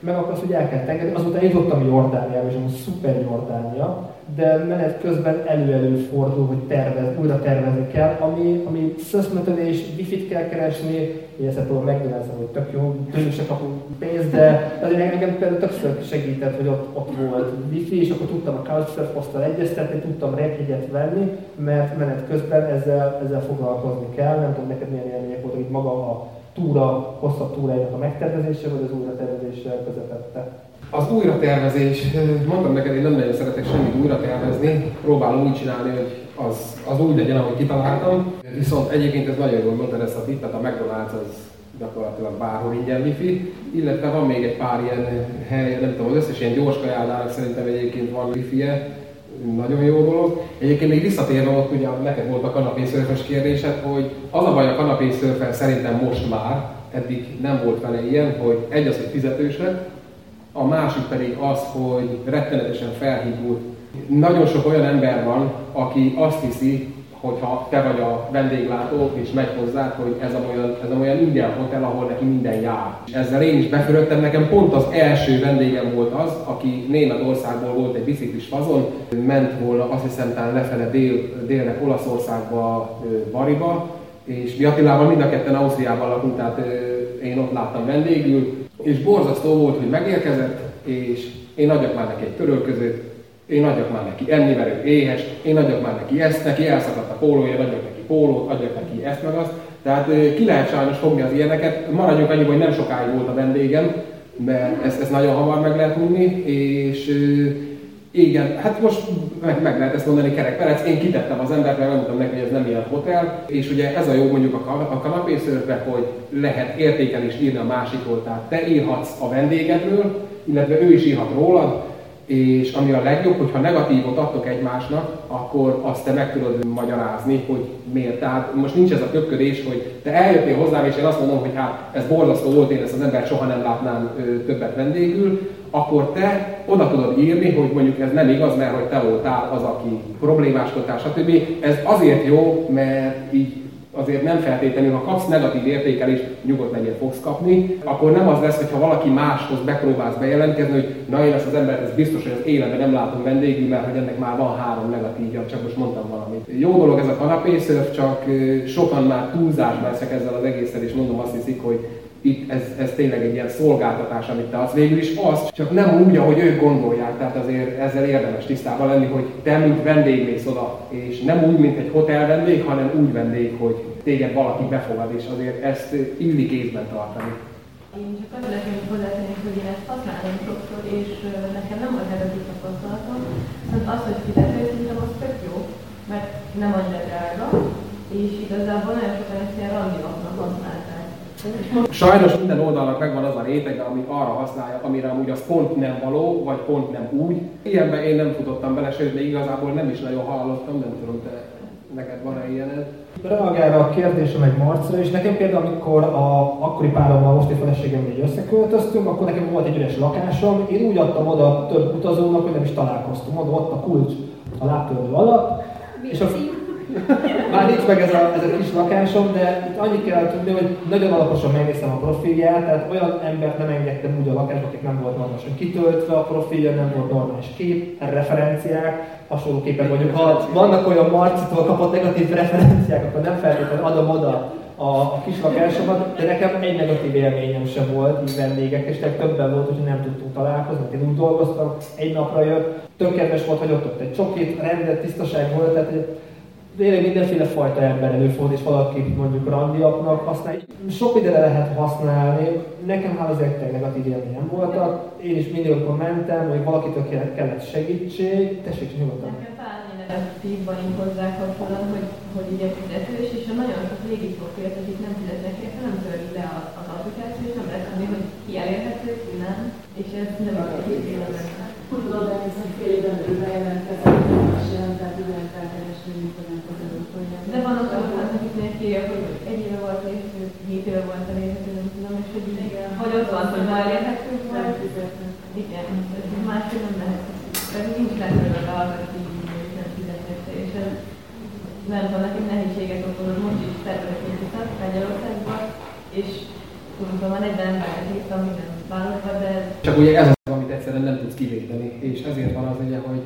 meg akkor azt, hogy el kell engedni. Azután jutottam Jordániába, és amúgy szuper Jordánia, de menet közben elő-elő fordul, hogy tervez, újra tervezni kell, ami, ami szöszmötölés, wifi-t kell keresni, én ezt tudom megnevezem, hogy tök jó, tőlük se kapunk pénzt, de azért engem például többször segített, hogy ott, ott volt wifi, és akkor tudtam a couchsurf poszttal egyeztetni, tudtam repjegyet venni, mert menet közben ezzel, ezzel foglalkozni kell, nem tudom neked milyen élmények voltak itt maga a túra, hosszabb túrájának a megtervezése, vagy az újratervezése közepette? Az újratervezés, mondtam neked, én nem nagyon szeretek semmit újratervezni, próbálom úgy csinálni, hogy az, az úgy legyen, ahogy kitaláltam. Viszont egyébként ez nagyon jól mondtad ezt a tippet, a McDonald's az gyakorlatilag bárhol ingyen wifi, illetve van még egy pár ilyen hely, nem tudom, az összes ilyen gyors kajádának szerintem egyébként van wifi-je, nagyon jó dolog. Egyébként még visszatérve ott, ugye neked volt a kanapészörfös kérdésed, hogy az a baj a kanapészörfel szerintem most már, eddig nem volt vele ilyen, hogy egy az, hogy fizetős lett, a másik pedig az, hogy rettenetesen felhívult. Nagyon sok olyan ember van, aki azt hiszi, hogyha te vagy a vendéglátó, és megy hozzá, hogy ez a olyan, ez a olyan ingyen hotel, ahol neki minden jár. És ezzel én is befürödtem, nekem pont az első vendégem volt az, aki Németországból volt egy biciklis fazon, ment volna azt hiszem talán lefele dél, délnek Olaszországba, Bariba, és mi Attilával mind a ketten Ausztriában lakunk, tehát én ott láttam vendégül, és borzasztó volt, hogy megérkezett, és én adjak már neki egy törölközőt, én adjak már neki enni, mert ő éhes, én adjak már neki ezt, neki elszakadt a pólója, adjak neki pólót, adjak neki ezt meg azt. Tehát ki lehet sajnos fogni az ilyeneket. Maradjunk annyi, hogy nem sokáig volt a vendégem, mert ezt, ezt nagyon hamar meg lehet tudni, és igen, hát most meg, meg lehet ezt mondani kerekperec, én kitettem az embert, mert mondtam neki, hogy ez nem ilyen hotel, és ugye ez a jó mondjuk a, a kanapészörbe, hogy lehet értékelést írni a másikról, tehát te írhatsz a vendégedről, illetve ő is írhat rólad, és ami a legjobb, hogyha negatívot adtok egymásnak, akkor azt te meg tudod magyarázni, hogy miért. Tehát most nincs ez a köpködés, hogy te eljöttél hozzám, és én azt mondom, hogy hát ez borzasztó volt, én ezt az embert soha nem látnám többet vendégül, akkor te oda tudod írni, hogy mondjuk ez nem igaz, mert hogy te voltál az, aki problémáskodtál, stb. Ez azért jó, mert így azért nem feltétlenül, ha kapsz negatív értékelést, nyugodt legyél fogsz kapni, akkor nem az lesz, hogyha valaki máshoz megpróbálsz bejelentkezni, hogy na én ezt az embert, ez biztos, hogy az életben nem látom vendégül, mert hogy ennek már van három negatívja, csak most mondtam valamit. Jó dolog ez a kanapészörf, csak sokan már túlzásba eszek ezzel az egészen, és mondom azt hiszik, hogy itt ez, ez tényleg egy ilyen szolgáltatás, amit te adsz. Végül is az, csak nem úgy, ahogy ők gondolják. Tehát azért ezzel érdemes tisztában lenni, hogy te, mint vendég mész oda, és nem úgy, mint egy hotel vendég, hanem úgy vendég, hogy téged valaki befogad, és azért ezt illik észben tartani. Én csak azt szeretném hozzátenni, hogy én ezt használom sokszor, és nekem nem volt eredeti tapasztalatom, viszont az, hogy fizető, szerintem az tök jó, mert nem annyira drága, és igazából nagyon sokan ezt ilyen randinoknak használták. Sajnos minden oldalnak megvan az a rétege, ami arra használja, amire amúgy az pont nem való, vagy pont nem úgy. Ilyenben én nem futottam bele, sőt, még igazából nem is nagyon hallottam, nem tudom, te neked van-e ilyened? Reagálva a kérdésem egy Marcra, és nekem például, amikor a akkori párommal, most egy feleségem így összeköltöztünk, akkor nekem volt egy üres lakásom, én úgy adtam oda több utazónak, hogy nem is találkoztunk, oda ott a kulcs a lábtörő alatt, és a, már nincs meg ez a, ez a kis lakásom, de itt annyit kell tudni, hogy nagyon alaposan megnéztem a profilját, tehát olyan embert nem engedtem úgy a lakásba, akik nem volt normálisan kitöltve a profilja, nem volt normális kép, referenciák, hasonlóképpen mondjuk, ha vannak olyan Marcitól kapott negatív referenciák, akkor nem feltétlenül adom oda a, a kis lakásomat, de nekem egy negatív élményem sem volt, így vendégek, és többen volt, hogy nem tudtunk találkozni, én úgy dolgoztam, egy napra jött, tök kedves volt, hogy ott egy csokit, rendet, tisztaság volt, tehát tényleg mindenféle fajta ember előfordul, és valaki mondjuk randiaknak használja. Sok mindenre lehet használni. Nekem hál' az egy negatív élményem voltak. Én is mindig, amikor mentem, hogy valakitől kellett segítség, tessék nyugodtan. Nekem negatívban én hozzá kapcsolatban, hogy, hogy ugye fizetős, és a nagyon sok régi profilt, akik nem fizetnek érte, nem törli le az applikáció, és nem lehet tudni, hogy ki elérhető, ki nem, és ez nem a egy Tudod, hogy ez fél évben bejelentkezett, és jelentett mint a nem De van akkor, akiknek írja, hogy egy éve volt és hét éve volt elérhető, nem tudom, és hogy így, vagy ott van, hogy már elérhető volt. Igen, máshogy nem lehet. Ez nincs lehetőleg arra, hogy így nem fizetett, és ez nem tudom, nekem nehézséget okozott, most is tervezek egy utat Magyarországban, és tudom, van egy embert hívtam minden vállalatban, de... Csak ugye ez az, kivéteni, és ezért van az ugye, hogy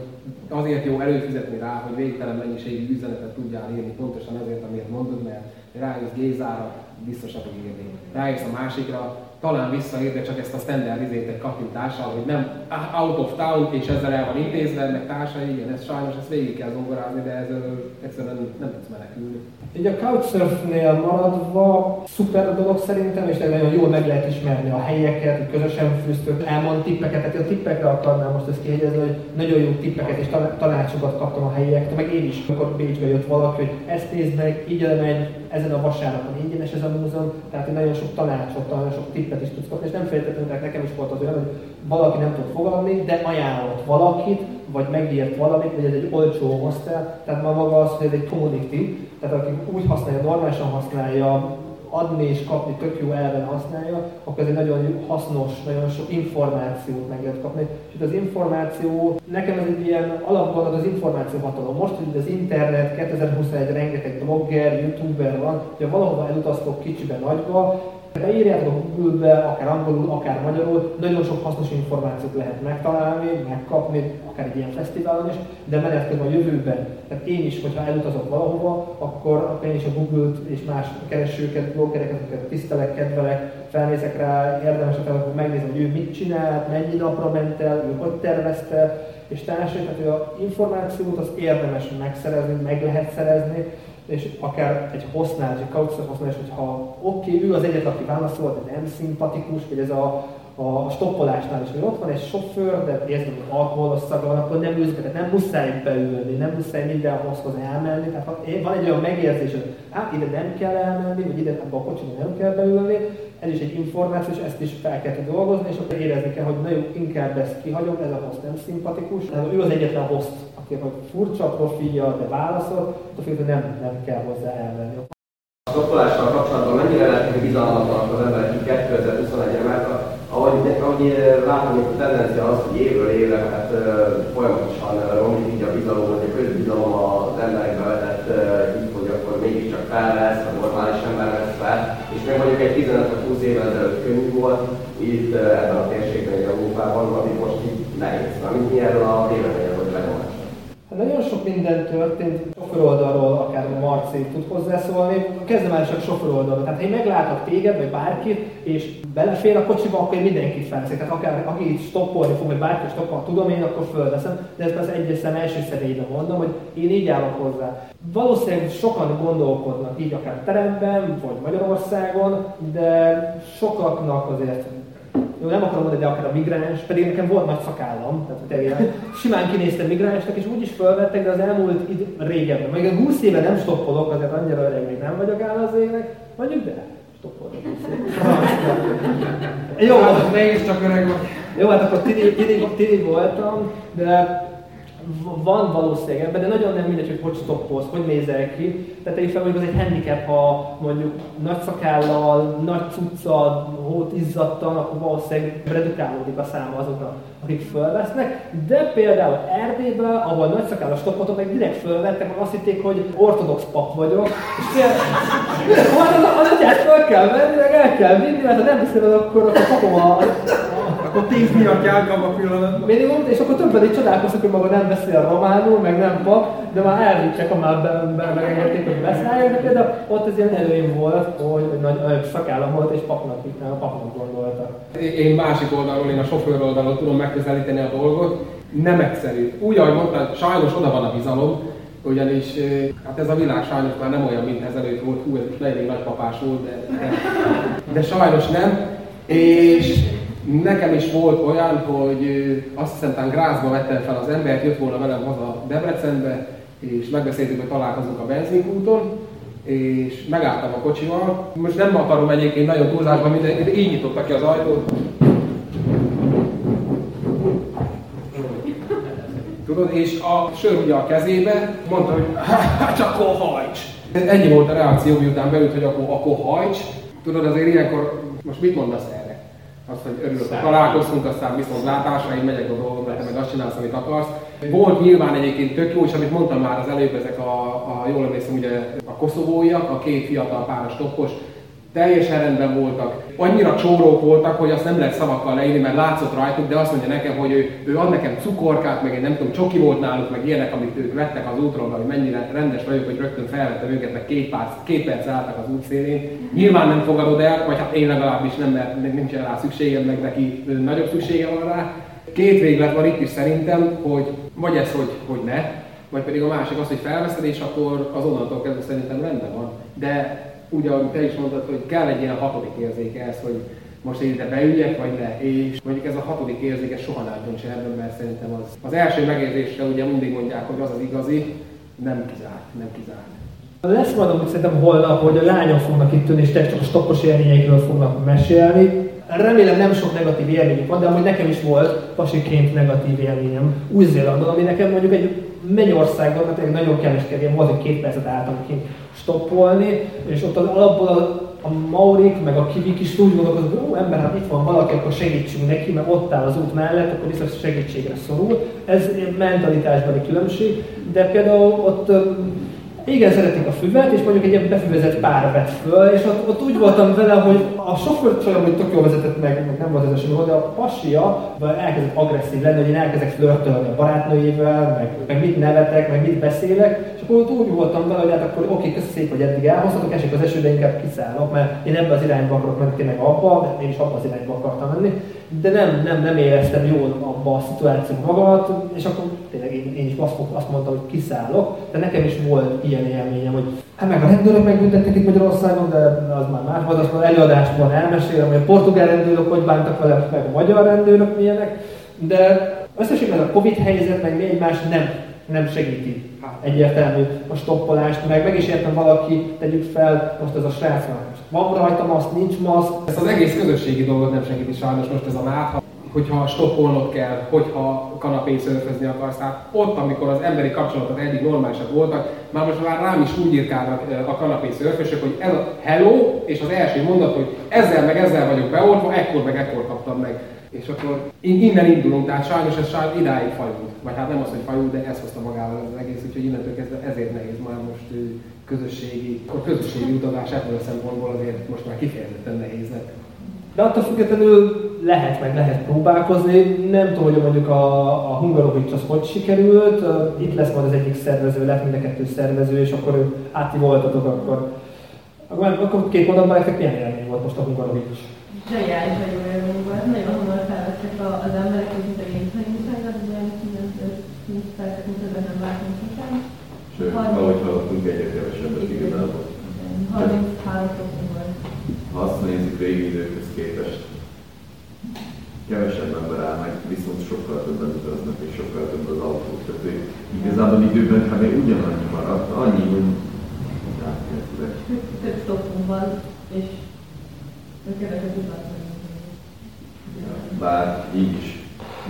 azért jó előfizetni rá, hogy végtelen mennyiségű üzenetet tudjál írni, pontosan azért, amiért mondod, mert rájössz Gézára, biztos fog írni. Rájössz a másikra, talán visszaér, de csak ezt a standard izét egy kattintással, hogy nem out of town, és ezzel el van intézve, meg társai, igen, ez sajnos ezt végig kell zongorázni, de ezzel egyszerűen nem tudsz menekülni. Így a Couchsurfnél maradva szuper dolog szerintem, és nagyon jól meg lehet ismerni a helyeket, hogy közösen fűztök, elmond tippeket, tehát a tippekre akarnám most ezt kiegyezni, hogy nagyon jó tippeket és tanácsokat kaptam a helyektől, meg én is, amikor Bécsbe jött valaki, hogy ezt nézd meg, így megy, ezen a vasárnapon ingyenes ez a múzeum, tehát nagyon sok tanácsot, nagyon sok tippet is tudsz kapni, és nem feltétlenül, nekem is volt az olyan, hogy valaki nem tud fogalni, de ajánlott valakit, vagy megírt valamit, hogy ez egy olcsó hostel, tehát ma maga az, hogy ez egy community, tehát aki úgy használja, normálisan használja, adni és kapni tök jó elven használja, akkor ez egy nagyon hasznos, nagyon sok információt meg lehet kapni. És az információ, nekem ez egy ilyen alapgondolat az információ hatalom. Most, hogy az internet, 2021 rengeteg blogger, youtuber van, hogyha valahova elutaztok kicsibe, nagyba, Beírjátok Google-be, akár angolul, akár magyarul, nagyon sok hasznos információt lehet megtalálni, megkapni, akár egy ilyen fesztiválon is, de menet közben a jövőben. Tehát én is, hogyha elutazok valahova, akkor, akkor én is a Google-t és más keresőket, bloggereket, akiket tisztelek, kedvelek, felnézek rá, érdemes akkor megnézni, hogy ő mit csinált, mennyi napra ment el, ő hogy tervezte, és társai, tehát hogy a információt az érdemes megszerezni, meg lehet szerezni, és akár egy hosznál, egy couchsurf hosznál, és hogyha oké, okay, ő az egyetlen, aki válaszol, de nem szimpatikus, vagy ez a a stoppolásnál is, hogy ott van egy sofőr, de érzem, hogy alkoholos szaga van, akkor nem ülsz nem muszáj beülni, nem muszáj minden hozhoz elmenni. Tehát van egy olyan megérzés, hogy hát ide nem kell elmenni, vagy ide ebbe a kocsiba nem kell beülni, ez is egy információ, és ezt is fel kell dolgozni, és akkor érezni kell, hogy na inkább ezt kihagyom, ez a host nem szimpatikus. Tehát ő az egyetlen host, aki hogy furcsa profilja, de válaszol, attól nem, nem kell hozzá elmenni. A stoppolással kapcsolatban mennyire lehetnek bizalmatlanak az emberek 2021-re, mert ahogy, ahogy látom, hogy tendencia az, hogy évről évre hát, folyamatosan romlik így a bizalom, vagy a közbizalom az emberekbe vetett így, hogy akkor mégiscsak fel lesz, a normális ember lesz fel, és még mondjuk egy 15 20 évvel ezelőtt könnyű volt, itt ebben a térségben, Európában, ami most így nehéz. Na, mint mi erről a? Hát nagyon sok minden történt, sofőr oldalról akár a Marci tud hozzászólni. Kezdem el csak sofőr oldalról. Tehát ha én meglátok téged, vagy bárkit, és belefér a kocsiba, akkor én mindenkit felszek. Tehát akár aki itt stoppolni fog, vagy bárki stoppol, tudom én, akkor fölveszem. De ez persze egyes szem első személyben mondom, hogy én így állok hozzá. Valószínűleg sokan gondolkodnak így akár teremben, vagy Magyarországon, de sokaknak azért jó, nem akarom mondani, de akár a migráns, pedig nekem volt nagy szakállam, tehát tényleg simán kinéztem migránsnak, és úgy is felvettek, de az elmúlt id- régebben, még 20 éve nem stoppolok, azért annyira öreg még nem vagyok áll az ének, mondjuk de, stoppolok 20 Jó, hát csak öreg vagy. Jó, hát akkor tini, tini, tini voltam, de van valószínűleg ebben, de nagyon nem mindegy, hogy hogy stoppolsz, hogy nézel ki. Tehát egy fel, hogy az egy handicap, ha mondjuk nagy szakállal, nagy cuccal, hót izzadtan, akkor valószínűleg redukálódik a száma azokra, akik fölvesznek. De például Erdélyben, ahol nagy szakállas stoppoltam, meg direkt fölvettek, mert azt hitték, hogy ortodox pap vagyok. És például, az, az, az atyát föl kell venni, meg el kell vinni, mert ha nem viszem akkor, akkor kapom a, akkor tíz miatt jár a pillanatban. Minimum, és akkor többen így csodálkoztak, hogy maga nem beszél románul, meg nem pap, de már elvittek, ha már be, be, megengedték, hogy beszálljon, de például ott ez ilyen előim volt, hogy, hogy nagy, nagy szakállam volt, és papnak, papnak gondoltak. Én másik oldalról, én a sofőr oldalról tudom megközelíteni a dolgot. Nem egyszerű. Úgy, ahogy mondtad, sajnos oda van a bizalom, ugyanis hát ez a világ sajnos már nem olyan, mint ezelőtt volt, hú, ez most elég nagypapás volt, de, de, de sajnos nem. És Nekem is volt olyan, hogy azt hiszem, hogy Grázba vettem fel az embert, jött volna velem haza Debrecenbe, és megbeszéltük, hogy találkozunk a benzinkúton, és megálltam a kocsival. Most nem akarom egyébként nagyon túlzásban mindenkit, így nyitotta ki az ajtót. Tudod, és a sör ugye a kezébe, mondta, hogy hát akkor hajts. Ennyi volt a reakció, miután beült, hogy akkor, akkor hajts. Tudod, azért ilyenkor, most mit mondasz? Azt, hogy örülök, hogy találkoztunk, aztán viszont látásra, én megyek a dolgokra, te meg azt csinálsz, amit akarsz. Volt nyilván egyébként tök jó, és amit mondtam már az előbb, ezek a, a jól emlékszem, ugye a koszovóiak, a két fiatal páros toppos, teljesen rendben voltak. Annyira csórók voltak, hogy azt nem lehet szavakkal leírni, mert látszott rajtuk, de azt mondja nekem, hogy ő, ő ad nekem cukorkát, meg én nem tudom, csoki volt náluk, meg ilyenek, amit ők vettek az útról, hogy mennyire rendes vagyok, hogy rögtön felvettem őket, meg két perc, két perc álltak az út szélén. Nyilván nem fogadod el, vagy hát én legalábbis nem, mert nincs rá szükségem, meg neki nagyobb szüksége van rá. Két véglet van itt is szerintem, hogy vagy ez, hogy, hogy ne, vagy pedig a másik az, hogy felveszed, és akkor az onnantól kezdve szerintem rendben van. De úgy, ahogy te is mondtad, hogy kell egy ilyen hatodik érzéke ez, hogy most én ide beüljek, vagy ne. És mondjuk ez a hatodik érzéke soha nem döntse ebben, mert szerintem az, az első megérzésre ugye mindig mondják, hogy az az igazi, nem kizárt, nem kizárt. Lesz majd amúgy szerintem holnap, hogy a lányok fognak itt ülni, és csak a stoppos élményeikről fognak mesélni. Remélem nem sok negatív élményük van, de amúgy nekem is volt pasiként negatív élményem Új-Zélandon, ami nekem mondjuk egy mennyországban, mert nagyon ilyen volt, hogy két percet álltam kint stoppolni, és ott az alapból a, a Maurik, meg a Kivik is úgy gondolkodott, hogy ó, ember, hát itt van valaki, akkor segítsünk neki, mert ott áll az út mellett, akkor biztos segítségre szorul. Ez mentalitásbeli különbség, de például ott igen, szeretik a füvet, és mondjuk egy ilyen befüvezett pár vett föl, és ott, ott úgy voltam vele, hogy a sofőr csajom, hogy tök jól vezetett meg, meg nem volt ez a sofőr, de a pasia elkezdett agresszív lenni, hogy én elkezdek flörtölni a barátnőjével, meg, meg mit nevetek, meg mit beszélek, akkor ott úgy voltam vele, hogy hát akkor oké, köszi szép, hogy eddig elhozhatok, esik az eső, de inkább kiszállok, mert én ebbe az irányba akarok menni, tényleg abba, de én is abba az irányba akartam menni. de nem, nem, nem éreztem jól abba a szituációban magamat, és akkor tényleg én, én is azt, azt mondtam, hogy kiszállok, de nekem is volt ilyen élményem, hogy hát meg a rendőrök megbüntettek itt Magyarországon, de az már más. Volt, azt előadásban elmesélem, hogy a portugál rendőrök hogy bántak velem, meg a magyar rendőrök milyenek, de összességben a Covid helyzet, meg még más nem, nem segíti egyértelmű a stoppolást, meg meg is értem valaki, tegyük fel, most ez a srác van rajta maszk, nincs maszk. Ezt az egész közösségi dolgot nem segíti sajnos most ez a mát, hogyha stoppolnod kell, hogyha kanapén szörfözni akarsz. Tehát ott, amikor az emberi kapcsolatok eddig normálisak voltak, már most már rám is úgy írkálnak a kanapé szörfösök, hogy ez a hello, és az első mondat, hogy ezzel meg ezzel vagyok beoltva, ekkor meg ekkor kaptam meg. És akkor innen indulunk, tehát sajnos ez sajnos idáig fajult. Vagy hát nem az, hogy fajult, de ez hozta magával az egész, úgyhogy innentől kezdve ezért nehéz már most közösségi, a közösségi utazás ebből a szempontból azért most már kifejezetten nehéz lett. De attól függetlenül lehet, meg lehet próbálkozni. Nem tudom, hogy mondjuk a, a Hungarovics az hogy sikerült. Itt lesz majd az egyik szervező, lett mind a kettő szervező, és akkor áti voltatok, akkor, akkor, akkor két mondatban nektek milyen élmény volt most a Hungarovics? Zsajás, hogy. Nagyon az emberek, itt a gényszerűségek, de nincs ebben nem látunk sosem. Sőt, ahogy hallottunk, egyre kevesebbet igazából. 33 fokon volt. Ha azt nézzük régi időkhöz képest, kevesebb ember áll meg, viszont sokkal többen utaznak, és sokkal több az autó. Tehát igazából időben kb. ugyanannyi maradt, annyi, hogy több stoppunk van, és kevesebb utaznak. Bár így is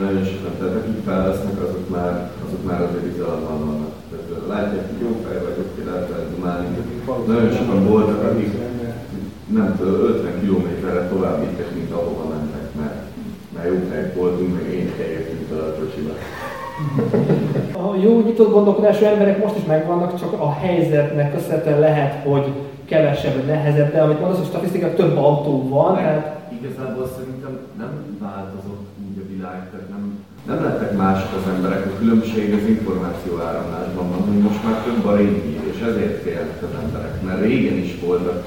nagyon sokan, tehát akik felvesznek, azok már, azok már azért bizalommal vannak. Tehát látják, hogy jó fej vagyok, hogy lehet lehet dumálni. Nagyon sokan voltak, akik nem tudom, 50 kilométerre tovább vittek, mint ahova mentek, mert, mert jó fejek voltunk, meg én helyértünk fel a kocsiba. A jó nyitott gondolkodású emberek most is megvannak, csak a helyzetnek köszönhetően lehet, hogy kevesebb, nehezebb, de amit mondasz, hogy statisztikák több autó van, tehát... Igazából szerintem nem változott úgy a világ, tehát nem, nem lettek mások az emberek. A különbség az információ áramlásban van, hogy most már több a régi, és ezért félnek az emberek. Mert régen is voltak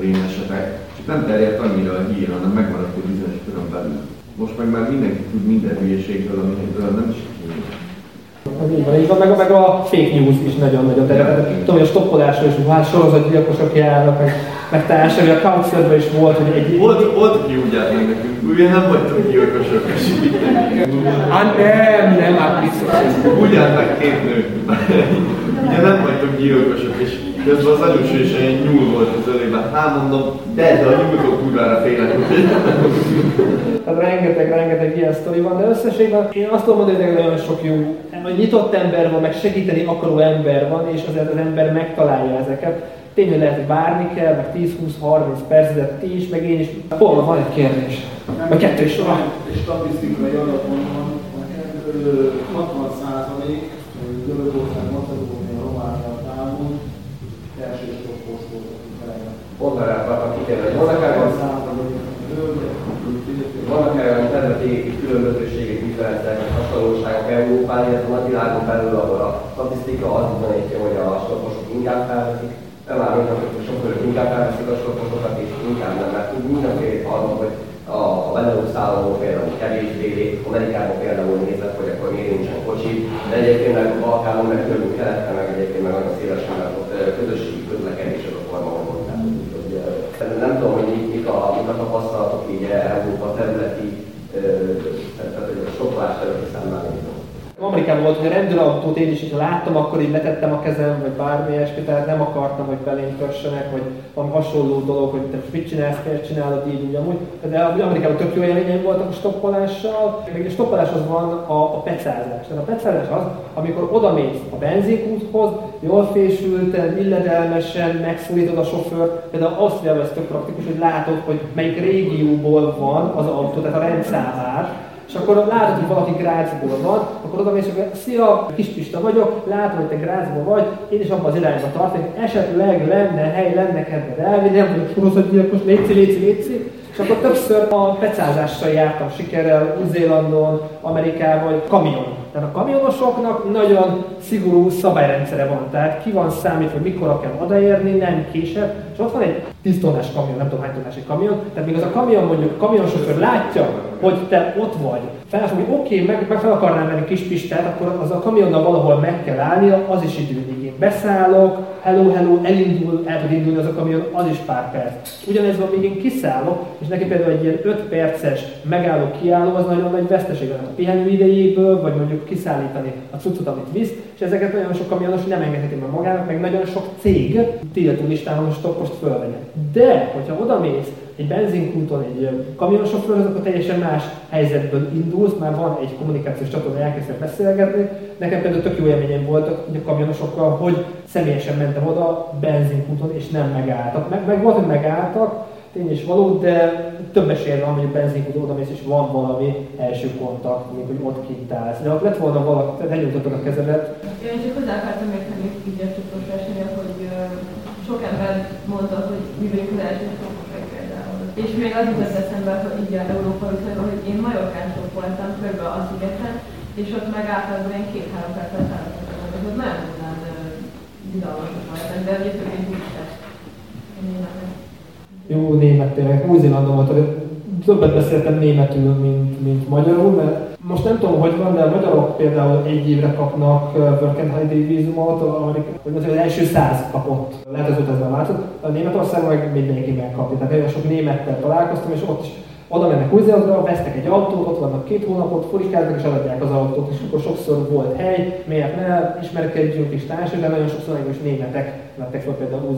rémesetek, csak nem terjedt annyira a hír, hanem megmaradt egy bizonyos körön belül. Most meg már mindenki tud minden hülyeségből, amiről nem is az így van, így van, meg, meg a fake news is nagyon-nagyon terjed. Tudom, hogy a stoppolásról is, hát sorozatgyilkosok járnak, meg, meg társai, a councilban is volt, hogy egy... Volt, volt aki úgy állt meg nekünk, ugye nem vagytok gyilkosok, Hát nem, nem, hát biztos. Úgy állt meg két nő. Ugye nem vagytok gyilkosok, és közben az anyus és egy nyúl volt az ölében. Hát mondom, de, de a nyúltól kurvára félek. Tehát rengeteg, rengeteg ilyen sztori van, de összességben én azt tudom mondani, hogy nagyon sok jó, hogy nyitott ember van, meg segíteni akaró ember van, és azért az ember megtalálja ezeket. Tényleg lehet, hogy várni kell, meg 10-20-30 perc, de ti is, meg én is. Hol van, van egy kérdés? Vagy kettő is van. És statisztikai adaton van, 60 százalék Görögország, Macedónia, Románia távol első stoppos voltak Pont erre vannak erre vannak erre területi különbözőségek, differenciák, hasonlóságok Európában, illetve a világon belül, ahol a statisztika azt bizonyítja, hogy a stopposok inkább felveszik, nem áll mint hogy sofőrök inkább felveszik a stopposokat, és inkább nem, mert úgy mindenféle arról, hogy a, a Benelux államok például kevésbé Amerikában például nézett, hogy akkor miért nincsen kocsi, de egyébként meg a Balkánon, meg tőlünk keletre, meg egyébként meg nagyon szélesen, ott közösségi közlekedés az a forma, hogy mondták. Nem tudom, hogy mik a, mik a tapasztalatok így Európa területi, tehát a stoppolás területi számára. Amerikában volt, hogy a rendőrautót én is, hogyha láttam, akkor így letettem a kezem, vagy bármi ilyesmi, tehát nem akartam, hogy belém kössenek, vagy valami hasonló dolog, hogy te mit csinálsz, miért csinálod így, úgy amúgy. De Amerikában tök jó élményeim voltak a stoppolással, még a stoppolás az van a, a pecázás. Tehát a pecázás az, amikor oda mész a benzinkúthoz, jól fésülten, illedelmesen megszólítod a sofőrt, például Ausztriában ez tök praktikus, hogy látod, hogy melyik régióból van az autó, tehát a rendszámár, és akkor látod, hogy valaki Grácsból van, akkor oda mész, hogy szia, kis Pista vagyok, látom, hogy te Grácsból vagy, én is abban az irányba tartok, esetleg lenne hely, lenne kedved elvinni, nem vagyok sorozatgyilkos, léci, léci, léci. És akkor többször a pecázással jártam sikerrel, Új-Zélandon, Amerikában, kamion. Tehát a kamionosoknak nagyon szigorú szabályrendszere van. Tehát ki van számít, hogy mikor kell odaérni, nem később. És ott van egy 10 tonnás kamion, nem tudom hány tonnás egy kamion. Tehát még az a kamion mondjuk, kamionsofőr látja, hogy te ott vagy. Felfog, hogy oké, okay, meg, meg fel akarnám menni kis pistát, akkor az a kamionnal valahol meg kell állnia, az is időig. Én beszállok, hello, hello, elindul, el tud indulni az a kamion, az is pár perc. Ugyanez van, még én kiszállok, és neki például egy ilyen 5 perces megálló kiálló, az nagyon nagy veszteség a pihenő idejéből, vagy mondjuk kiszállítani a cuccot, amit visz, és ezeket nagyon sok kamionos nem engedheti meg magának, meg nagyon sok cég tiltó listán, hogy most fölvegye. De, hogyha oda mész egy benzinkúton egy kamionsofőr, akkor teljesen más helyzetből indulsz, már van egy kommunikációs csatorna, elkezdtek beszélgetni. Nekem például tök jó élményem voltak a kamionosokkal, hogy személyesen mentem oda benzinkúton, és nem megálltak. Meg, meg volt, hogy megálltak, tény is való, de több esély van, hogy a benzinkút oda mész, és van valami első kontakt, még hogy ott kint állsz. De ott lett volna valaki, tehát elnyújtottad a kezedet. Én csak hozzá akartam érteni így a csoportos versenyre, hogy sok ember mondta, hogy mi vagyunk az első és még az jutott eszembe, hogy így Európa után, hogy én Majorkán voltam, körbe a szigeten, és ott meg általában ilyen két-három percet szállítottam. Ez nagyon tudnám bizalmasak voltam, de ugye több egy Budapest. Jó német tényleg, Új-Zélandon volt, többet beszéltem németül, mint, mint magyarul, mert most nem tudom, hogy van, de a magyarok például egy évre kapnak work and holiday vízumot, vagy az első száz kapott. Lehet az utazban látszott. A Németországban meg mindenki megkapja. Tehát nagyon sok némettel találkoztam, és ott is oda mennek új vesztek egy autót, ott vannak két hónapot, furikáznak és eladják az autót, és akkor sokszor volt hely, miért ne ismerkedjünk is társadalmi, de nagyon sokszor nagyon németek vettek fel például új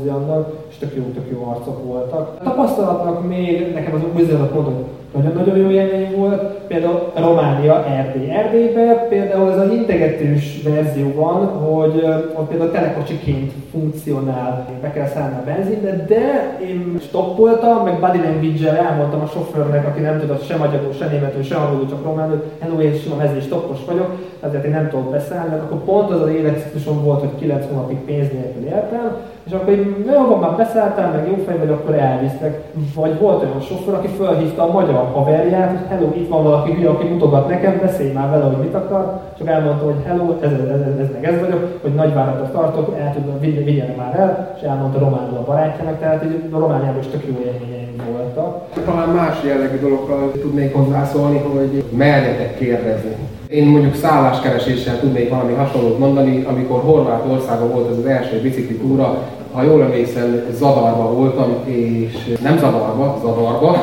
és tök jó, tök jó arcok voltak. A tapasztalatnak még nekem az új mondom, nagyon-nagyon jó élmény volt. Például Románia, Erdély. Erdélyben például ez az integetős verzió van, hogy ott például telekocsiként funkcionál, be kell szállni a benzinbe, de én stoppoltam, meg body language elmondtam a sofőrnek, aki nem tudott sem magyarul, sem németül, sem angolul, csak románul, hello, én sima mezős stoppos vagyok, ezért én nem tudok beszállni, akkor pont az az életciklusom volt, hogy 9 hónapig pénz nélkül éltem, és akkor így, jó, már beszálltál, meg jó fej vagy, akkor elvisztek. Vagy volt olyan sofőr, aki felhívta a magyar haverját, hogy hello, itt van valaki hülye, aki mutogat nekem, beszélj már vele, hogy mit akar, csak elmondta, hogy hello, ez, ez, ez, ez, ez meg ez vagyok, hogy nagyváratot tartok, el tudom, vigyen már el, és elmondta románul a barátjának, tehát így a Romániában is tök jó élményeim voltak. Talán más jellegű dologra tudnék hozzászólni, hogy merjetek kérdezni. Én mondjuk szálláskereséssel tudnék valami hasonlót mondani, amikor Horvátországban volt az, az első biciklitúra, ha jól emlékszem, Zadarba voltam, és nem Zadarba, Zadarba.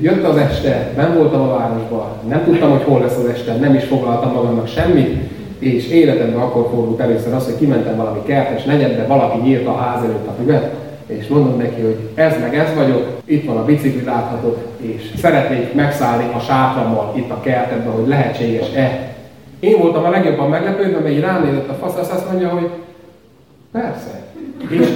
Jött az este, nem voltam a városban, nem tudtam, hogy hol lesz az este, nem is foglaltam magamnak semmit, és életemben akkor fordult először az, hogy kimentem valami kertes negyedbe, valaki nyírt a ház előtt a füvet, és mondom neki, hogy ez meg ez vagyok, itt van a bicikli láthatok, és szeretnék megszállni a sátrammal itt a kertedben, hogy lehetséges-e. Én voltam a legjobban meglepődve, mert így ránézett a fasz, azt mondja, hogy persze, és,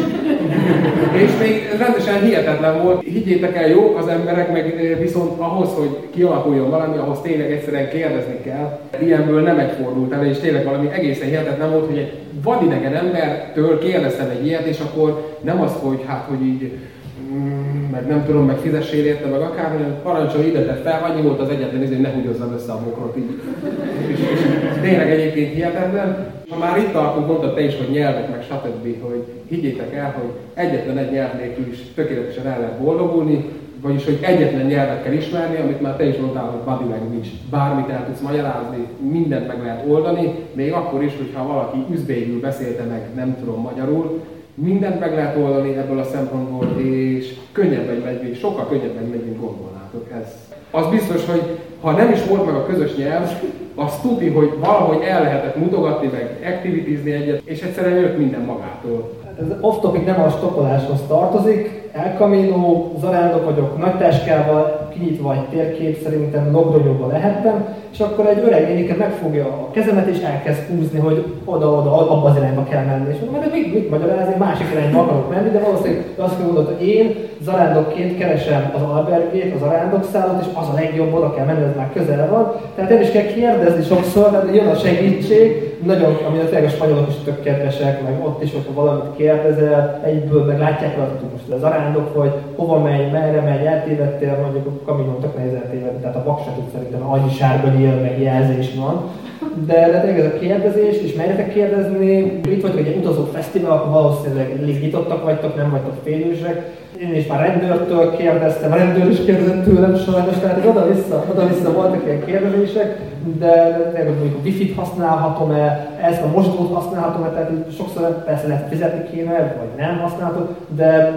és még rendesen hihetetlen volt. Higgyétek el, jók az emberek, meg eh, viszont ahhoz, hogy kialakuljon valami, ahhoz tényleg egyszerűen kérdezni kell. Ilyenből nem egy fordult el, és tényleg valami egészen hihetetlen volt, hogy egy vadidegen embertől kérdeztem egy ilyet, és akkor nem az, hogy hát, hogy így mm, meg nem tudom, meg fizessél érte, meg akár, hanem parancsolj ide, tett fel, annyi volt az egyetlen, hogy ne húgyozzam össze a bokrot így. És, és, tényleg egyébként hihetetlen. Ha már itt tartunk, mondtad te is, hogy nyelvek, meg stb., hogy higgyétek el, hogy egyetlen egy nyelv nélkül is tökéletesen el lehet boldogulni, vagyis hogy egyetlen nyelvet kell ismerni, amit már te is mondtál, hogy body language, bármit el tudsz magyarázni, mindent meg lehet oldani, még akkor is, hogyha valaki üzbélyül beszélte meg, nem tudom magyarul, mindent meg lehet oldani ebből a szempontból, és könnyebben megy, sokkal könnyebben megy, mint gondolnátok. Ez. Az biztos, hogy ha nem is volt meg a közös nyelv, azt tudni, hogy valahogy el lehetett mutogatni, meg aktivitizni egyet, és egyszerűen jött minden magától. Ez off-topic nem a stoppoláshoz tartozik, El Camino, zarándok vagyok, nagy táskával, kinyitva egy térkép, szerintem logdonyóban lehettem, és akkor egy öreg néniket megfogja a kezemet és elkezd húzni, hogy oda-oda, abba az irányba kell menni. És mondom, mit, mit magyarázni, másik irányba akarok menni, de valószínűleg azt mondod, hogy én zarándokként keresem az albergét, az arándokszállót, és az a legjobb, oda kell menni, ez már közel van. Tehát nem is kell kérdezni sokszor, de jön a segítség, nagyon, ami a tényleg a spanyolok is tök kedvesek, meg ott is, hogyha valamit kérdezel, egyből meg látják hogy most az arándok vagy, hova megy, merre megy, eltévedtél, mondjuk a kaminon tök nehéz eltévedni, tehát a bak se tud szerintem annyi sárga nyíl, meg jelzés van. De, de tényleg ez a kérdezés, és merjetek kérdezni, itt vagytok egy utazó fesztivál, akkor valószínűleg elég nyitottak vagytok, nem vagytok félősek, én is már rendőrtől kérdeztem, a rendőr is kérdezett tőlem sajnos, tehát oda-vissza, oda-vissza voltak ilyen kérdezések, de, de mondjuk a wifi-t használhatom-e, ezt a mosdót használhatom-e, tehát sokszor persze lehet fizetni kéne, vagy nem használhatom, de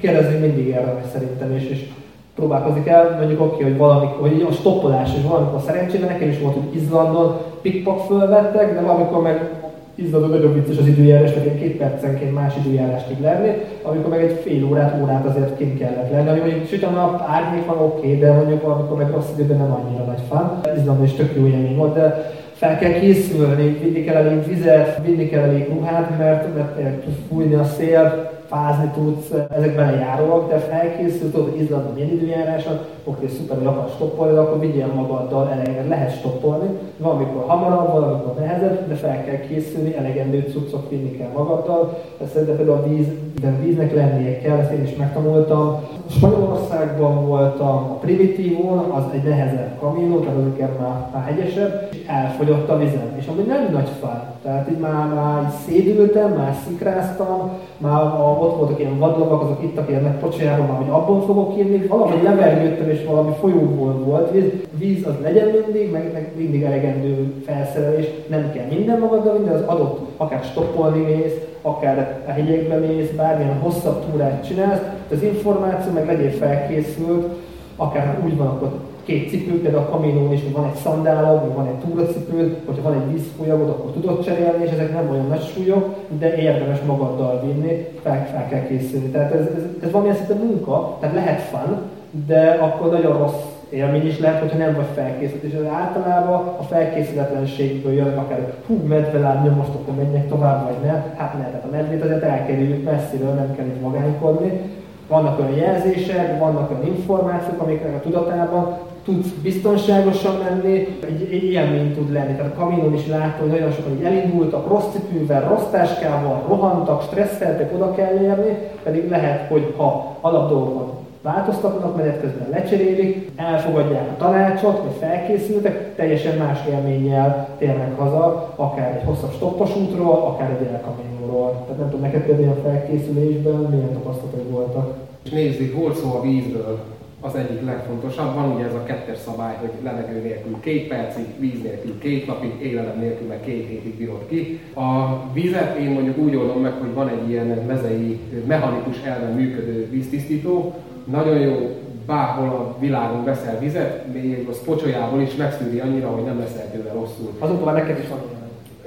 kérdezni mindig érdemes szerintem, és, és próbálkozik el, mondjuk oké, okay, hogy valami, hogy a stoppolás, és valamikor szerencsére nekem is volt, hogy Izlandon pikpak fölvettek, de valamikor meg izzadó nagyon vicces az időjárás, mert két percenként más időjárás tud lenni, amikor meg egy fél órát, órát azért kint kellett lenni, ami mondjuk süt a nap, árnyék van oké, okay, de mondjuk amikor meg rossz időben nem annyira nagy fan. Izlandon is tök jó élmény volt, de fel kell készülni, vinni kell elég vizet, vinni kell elég ruhát, mert, mert fújni a szél, fázni tudsz, ezek belejáróak, de felkészült, tudod, hogy Izlandon milyen időjárás van, oké, szuper, hogy akarsz stoppolni, akkor vigyél magaddal eleget, lehet stoppolni, valamikor hamarabb, valamikor nehezebb, de fel kell készülni, elegendő cuccot vinni kell magaddal, szerintem például a víz, de víznek lennie kell, ezt én is megtanultam. Spanyolországban voltam a Primitívon, az egy nehezebb kamino, tehát az már, már hegyesebb, és elfogyott a vizem, és ami nem nagy fáj, tehát így már, már így szédültem, már szikráztam, már a, ott voltak ilyen vadlovak, azok ittak ilyen meg pocsájában, már, hogy abból fogok írni, valahogy levergődtem, és valami folyóból volt víz. Víz az legyen mindig, meg, meg mindig elegendő felszerelés, nem kell minden magaddal vinni, az adott, akár stoppolni mész, akár a hegyekbe mész, bármilyen hosszabb túrát csinálsz, az információ meg legyél felkészült, akár úgy van, akkor két cipő, például a kaminón is, hogy van egy szandálod, vagy van egy túracipőd, hogyha van egy vízfolyagod, akkor tudod cserélni, és ezek nem olyan nagy súlyok, de érdemes magaddal vinni, fel, fel kell készülni. Tehát ez, ez, ez valamilyen szinte munka, tehát lehet fun, de akkor nagyon rossz élmény is lehet, hogyha nem vagy felkészült. És ez általában a felkészületlenségből jön, akár hú, medveláb, most akkor menjek tovább, vagy ne. Hát ne, tehát a medvét azért elkerüljük messziről, nem kell itt magánykodni. Vannak olyan jelzések, vannak olyan információk, amiknek a tudatában tudsz biztonságosan menni, egy, egy élmény tud lenni. Tehát a kaminon is látom, hogy nagyon sokan elindultak rossz cipővel, rossz táskával, rohantak, stresszeltek, oda kell érni, pedig lehet, hogy ha alapdolgokon változtatnak, menet közben lecserélik, elfogadják a tanácsot, vagy felkészültek, teljesen más élménnyel térnek haza, akár egy hosszabb stoppos útról, akár egy elkamionról. Tehát nem tudom, neked például a felkészülésben milyen tapasztalatok voltak? Nézzük, volt szó a vízről, az egyik legfontosabb. Van ugye ez a kettes szabály, hogy levegő nélkül két percig, víz nélkül két napig, élelem nélkül meg két hétig bírod ki. A vizet én mondjuk úgy oldom meg, hogy van egy ilyen mezei, mechanikus elven működő víztisztító, nagyon jó bárhol a világon veszel vizet, még a pocsolyából is megszűri annyira, hogy nem leszel tőle rosszul. Azóta már neked is van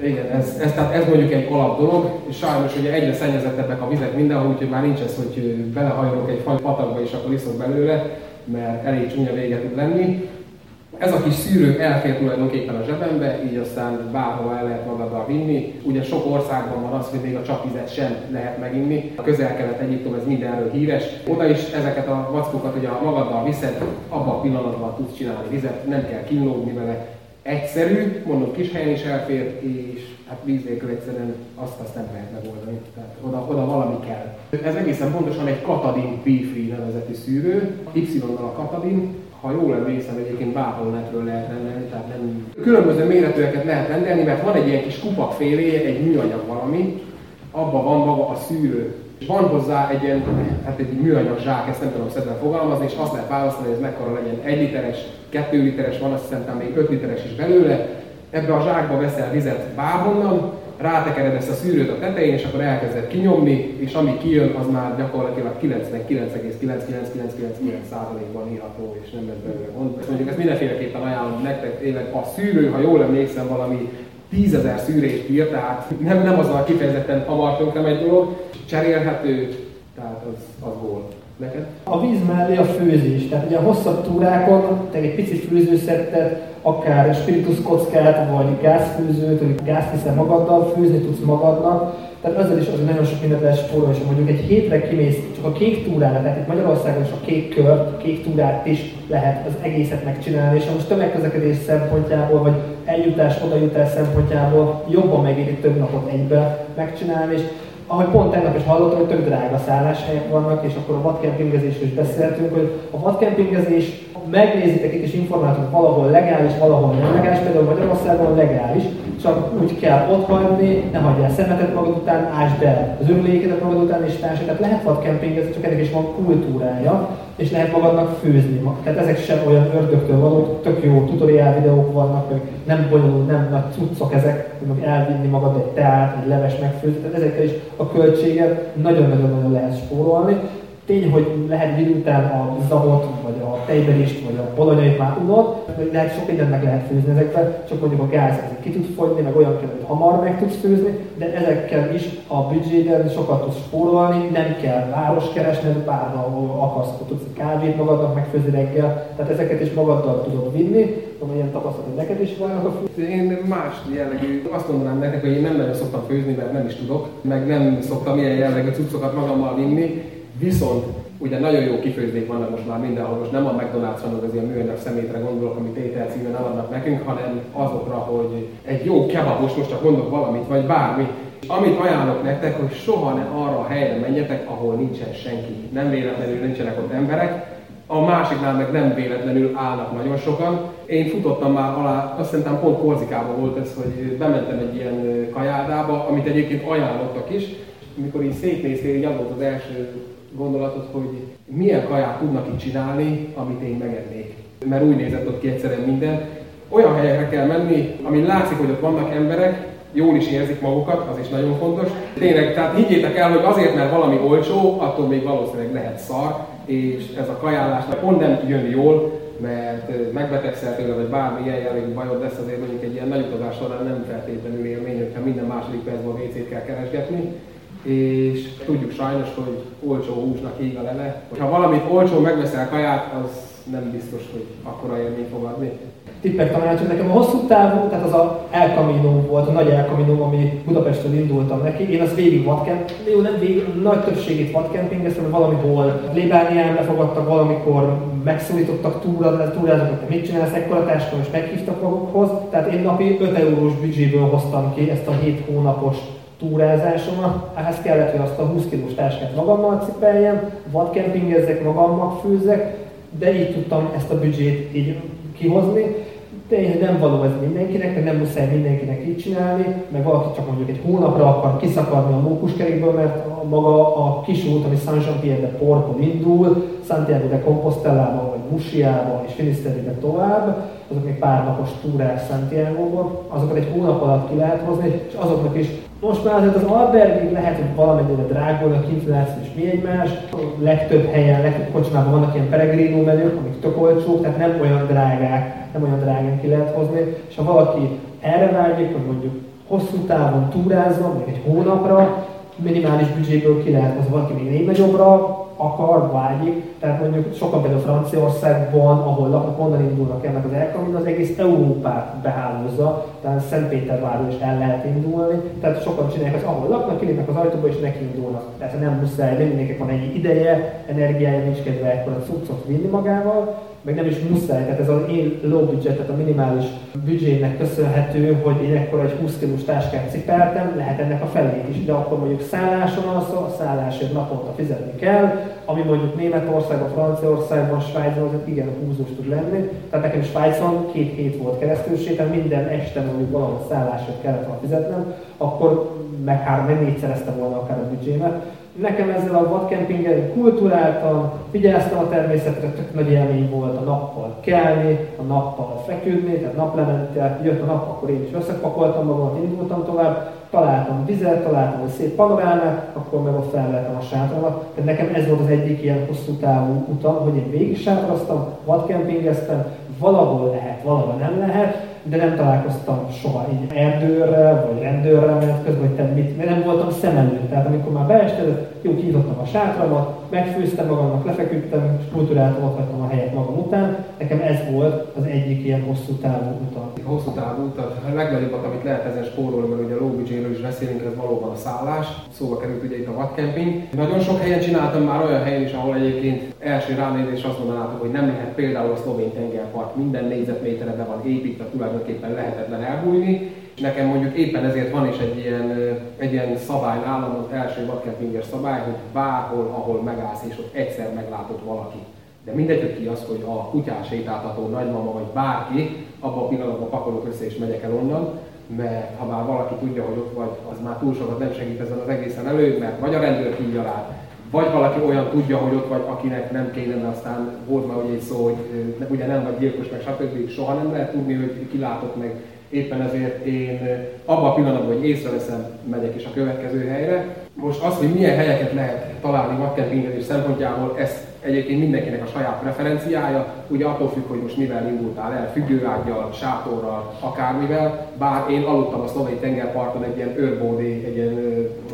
igen, ez, ez, tehát ez mondjuk egy alap dolog, és sajnos ugye egyre szennyezettebbek a vizek mindenhol, úgyhogy már nincs ez, hogy belehajolok egy patakba és akkor iszok belőle, mert elég csúnya vége tud lenni. Ez a kis szűrő elfér tulajdonképpen a zsebembe, így aztán bárhol el lehet magaddal vinni. Ugye sok országban van az, hogy még a csapvizet sem lehet meginni. A közel-kelet Egyiptom ez mindenről híres. Oda is ezeket a vackokat ugye magaddal viszed, abban a pillanatban tudsz csinálni vizet, nem kell kínlódni vele. Egyszerű, mondom, kis helyen is elfér, és hát víz nélkül egyszerűen azt, azt nem lehet megoldani. Tehát oda, oda valami kell. Ez egészen pontosan egy Katadin P-Free nevezetű szűrő, Y-nal a Katadin, ha jól emlékszem, egyébként bárhol lehet rendelni, tehát nem... Különböző méretűeket lehet rendelni, mert van egy ilyen kis kupak félé, egy műanyag valami, abban van maga a szűrő. Van hozzá egy ilyen, hát egy műanyag zsák, ezt nem tudom szedben fogalmazni, és azt lehet választani, hogy ez mekkora legyen, egy literes, kettő literes, van azt hiszem még 5 literes is belőle. Ebbe a zsákba veszel vizet bárhonnan, rátekered ezt a szűrőt a tetején, és akkor elkezded kinyomni, és ami kijön, az már gyakorlatilag 99,9999%-ban írható, és nem lesz belőle gond. Mondjuk ezt mindenféleképpen ajánlom nektek, tényleg a szűrő, ha jól emlékszem, valami tízezer szűrést ír, tehát nem, nem azzal kifejezetten amartunk nem egy dolog, cserélhető, tehát az, az volt. Neked? A víz mellé a főzés, tehát ugye a hosszabb túrákon te egy pici főzőszettet akár spiritus kockát, vagy gázfűzőt, vagy gázt hiszel magaddal, fűzni tudsz magadnak, tehát ezzel is azért nagyon sok mindent lehet spórolni, mondjuk egy hétre kimész csak a kék túrára, tehát itt Magyarországon is a kék kört, kék túrát is lehet az egészet megcsinálni, és most tömegközlekedés szempontjából, vagy eljutás, odajutás szempontjából jobban megéri több napot egybe megcsinálni, és ahogy pont tegnap is hallottam, hogy tök drága szálláshelyek vannak, és akkor a vadkempingezésről is beszéltünk, hogy a vadkempingezés megnézitek itt is információt, valahol legális, valahol nem legális, például Magyarországon legális, csak úgy kell ott hagyni, ne hagyjál szemetet magad után, ásd el az örülékedet magad után és társadalmat. Tehát lehet vad kempingezni, csak ennek is van kultúrája, és lehet magadnak főzni. Tehát ezek sem olyan ördögtől valók, tök jó tutoriál videók vannak, meg nem bonyolult, nem nagy cuccok ezek, hogy elvinni magad egy teát, egy leves megfőzni, tehát ezekkel is a költséget nagyon-nagyon-nagyon lehet spórolni. Tény, hogy lehet idő után a zabot, vagy a tejberist, vagy a bolonyait már unod, lehet sok mindent meg lehet főzni ezekbe, csak mondjuk a gáz ezek ki tud fogyni, meg olyan kell, hogy hamar meg tudsz főzni, de ezekkel is a büdzséden sokat tudsz spórolni, nem kell város keresni, bárhol akarsz, tudsz kávét magadnak megfőzni reggel, tehát ezeket is magaddal tudod vinni, tudom, ilyen tapasztalat, hogy neked is vannak. Én más jellegű, azt mondanám nektek, hogy én nem nagyon szoktam főzni, mert nem is tudok, meg nem szoktam ilyen jellegű cuccokat magammal vinni, Viszont ugye nagyon jó kifőzdék vannak most már mindenhol, most nem a McDonald's-ra, meg az ilyen műanyag szemétre gondolok, amit étel címen adnak nekünk, hanem azokra, hogy egy jó kebabos, most csak mondok valamit, vagy bármi, amit ajánlok nektek, hogy soha ne arra a helyre menjetek, ahol nincsen senki. Nem véletlenül nincsenek ott emberek, a másiknál meg nem véletlenül állnak nagyon sokan. Én futottam már alá, azt szerintem pont Korzikában volt ez, hogy bementem egy ilyen kajádába, amit egyébként ajánlottak is, mikor így szétnéztél, így az az első gondolatot, hogy milyen kaját tudnak itt csinálni, amit én megennék. Mert úgy nézett ott ki egyszerűen minden. Olyan helyekre kell menni, amin látszik, hogy ott vannak emberek, jól is érzik magukat, az is nagyon fontos. Tényleg, tehát higgyétek el, hogy azért, mert valami olcsó, attól még valószínűleg lehet szar, és ez a kajálás pont nem jön jól, mert megbetegszel tőle, vagy bármi ilyen jellegű bajod lesz, azért mondjuk egy ilyen nagy utazás során nem feltétlenül élmény, hogyha minden második percben a WC-t kell keresgetni és tudjuk sajnos, hogy olcsó húsnak ég a lele. Ha valamit olcsó megveszel kaját, az nem biztos, hogy akkora élmény fog adni. Tippek tanácsot nekem a hosszú távú, tehát az a El Camino volt, a nagy El Camino, ami Budapestről indultam neki. Én az végig vadkemp, jó, nem végig, nagy többségét vadkempingeztem, valamihol Lébánián befogadtak, valamikor megszólítottak túra, túrázok, hogy mit csinálsz, ekkora táskon, és meghívtak magukhoz. Tehát én napi 5 eurós büdzséből hoztam ki ezt a 7 hónapos túrázásomat, ehhez kellett, hogy azt a 20 kilós táskát magammal cipeljem, vadkempingezzek, magammal főzzek, de így tudtam ezt a büdzsét így kihozni. Tényleg nem való ez mindenkinek, meg nem muszáj mindenkinek így csinálni, meg valaki csak mondjuk egy hónapra akar kiszakadni a mókuskerékből, mert a maga a kis út, ami San Jean-Pierre de Porto indul, Santiago de Compostela-ba, vagy Musiába és Finisterre tovább, azok még pár napos túrák Santiago-ba, azokat egy hónap alatt ki lehet hozni, és azoknak is most már azért az albergig lehet, hogy valamennyire drágulnak, infláció és mi egymás. Legtöbb helyen, legtöbb kocsmában vannak ilyen peregrino menők, amik tök olcsók, tehát nem olyan drágák, nem olyan drágán ki lehet hozni. És ha valaki erre vágyik, hogy mondjuk hosszú távon túrázva, még egy hónapra, minimális büdzséből ki lehet hozni, valaki még még nagyobbra, akar, vágyik. Tehát mondjuk sokan például Franciaországban, ahol laknak, onnan indulnak ennek az elkamin, az egész Európát behálózza, tehát Szentpétervárról is el lehet indulni. Tehát sokan csinálják az, ahol laknak, kilépnek az ajtóba és neki indulnak. Tehát nem muszáj, mindenkinek van egy ideje, energiája, nincs kedve ekkor a cuccot vinni magával, meg nem is muszáj, tehát ez az én low budget, tehát a minimális büdzsének köszönhető, hogy én ekkor egy 20 kilós táskát cipeltem, lehet ennek a felét is, de akkor mondjuk szálláson alszol, a szállásért naponta fizetni kell, ami mondjuk Németországban, Franciaországban, Svájcban azért igen húzós tud lenni. Tehát nekem Svájcon két hét volt keresztülség, tehát minden este mondjuk valahol szállásért kellett volna fizetnem, akkor meg három, meg négyszereztem volna akár a büdzsémet. Nekem ezzel a vadkempingen kulturáltam, figyelztem a természetre, tök nagy élmény volt a nappal kelni, a nappal feküdni, tehát naplemente, jött a nap, akkor én is összepakoltam magamat, indultam tovább, találtam vizet, találtam egy szép panorámát, akkor meg ott felvettem a sátramat. Tehát nekem ez volt az egyik ilyen hosszú távú utam, hogy én végig sátraztam, vadkempingeztem, valahol lehet, valahol nem lehet, de nem találkoztam soha így erdőrrel, vagy rendőrrel, mert közben, hogy te mit, nem voltam szem előtt. Tehát amikor már beested, jó, kinyitottam a sátramat, megfőztem magamnak, lefeküdtem, és kultúráltan ott hagytam a helyet magam után. Nekem ez volt az egyik ilyen hosszú távú utat. Hosszú távú utat, a legnagyobbat, amit lehet ezen spórolni, mert ugye a low is beszélünk, ez valóban a szállás. Szóba került ugye itt a vadkemping. Nagyon sok helyen csináltam már olyan helyen is, ahol egyébként első ránézés azt mondanátok, hogy nem lehet például a szlovén tengerpart minden négyzetméterre van építve, tulajdonképpen lehetetlen elbújni. És nekem mondjuk éppen ezért van is egy ilyen, egy ilyen szabály nálam, az első vadkempinges szabály, hogy bárhol, ahol megállsz és ott egyszer meglátod valaki. De mindegy, hogy ki az, hogy a kutyás sétáltató nagymama vagy bárki, abban a pillanatban pakolok össze és megyek el onnan, mert ha már valaki tudja, hogy ott vagy, az már túl sokat nem segít ezen az egészen elő, mert vagy a rendőr hívja rá, vagy valaki olyan tudja, hogy ott vagy, akinek nem kéne, mert aztán volt már ugye egy szó, hogy ugye nem vagy gyilkos, meg stb. Soha nem lehet tudni, hogy kilátok meg. Éppen ezért én abban a pillanatban, hogy észreveszem, megyek is a következő helyre. Most az, hogy milyen helyeket lehet találni vadkempingezés szempontjából, ezt egyébként mindenkinek a saját preferenciája, ugye attól függ, hogy most mivel indultál el, függőágyjal, sátorral, akármivel, bár én aludtam a szlovai tengerparton egy ilyen őrbódé, egy ilyen,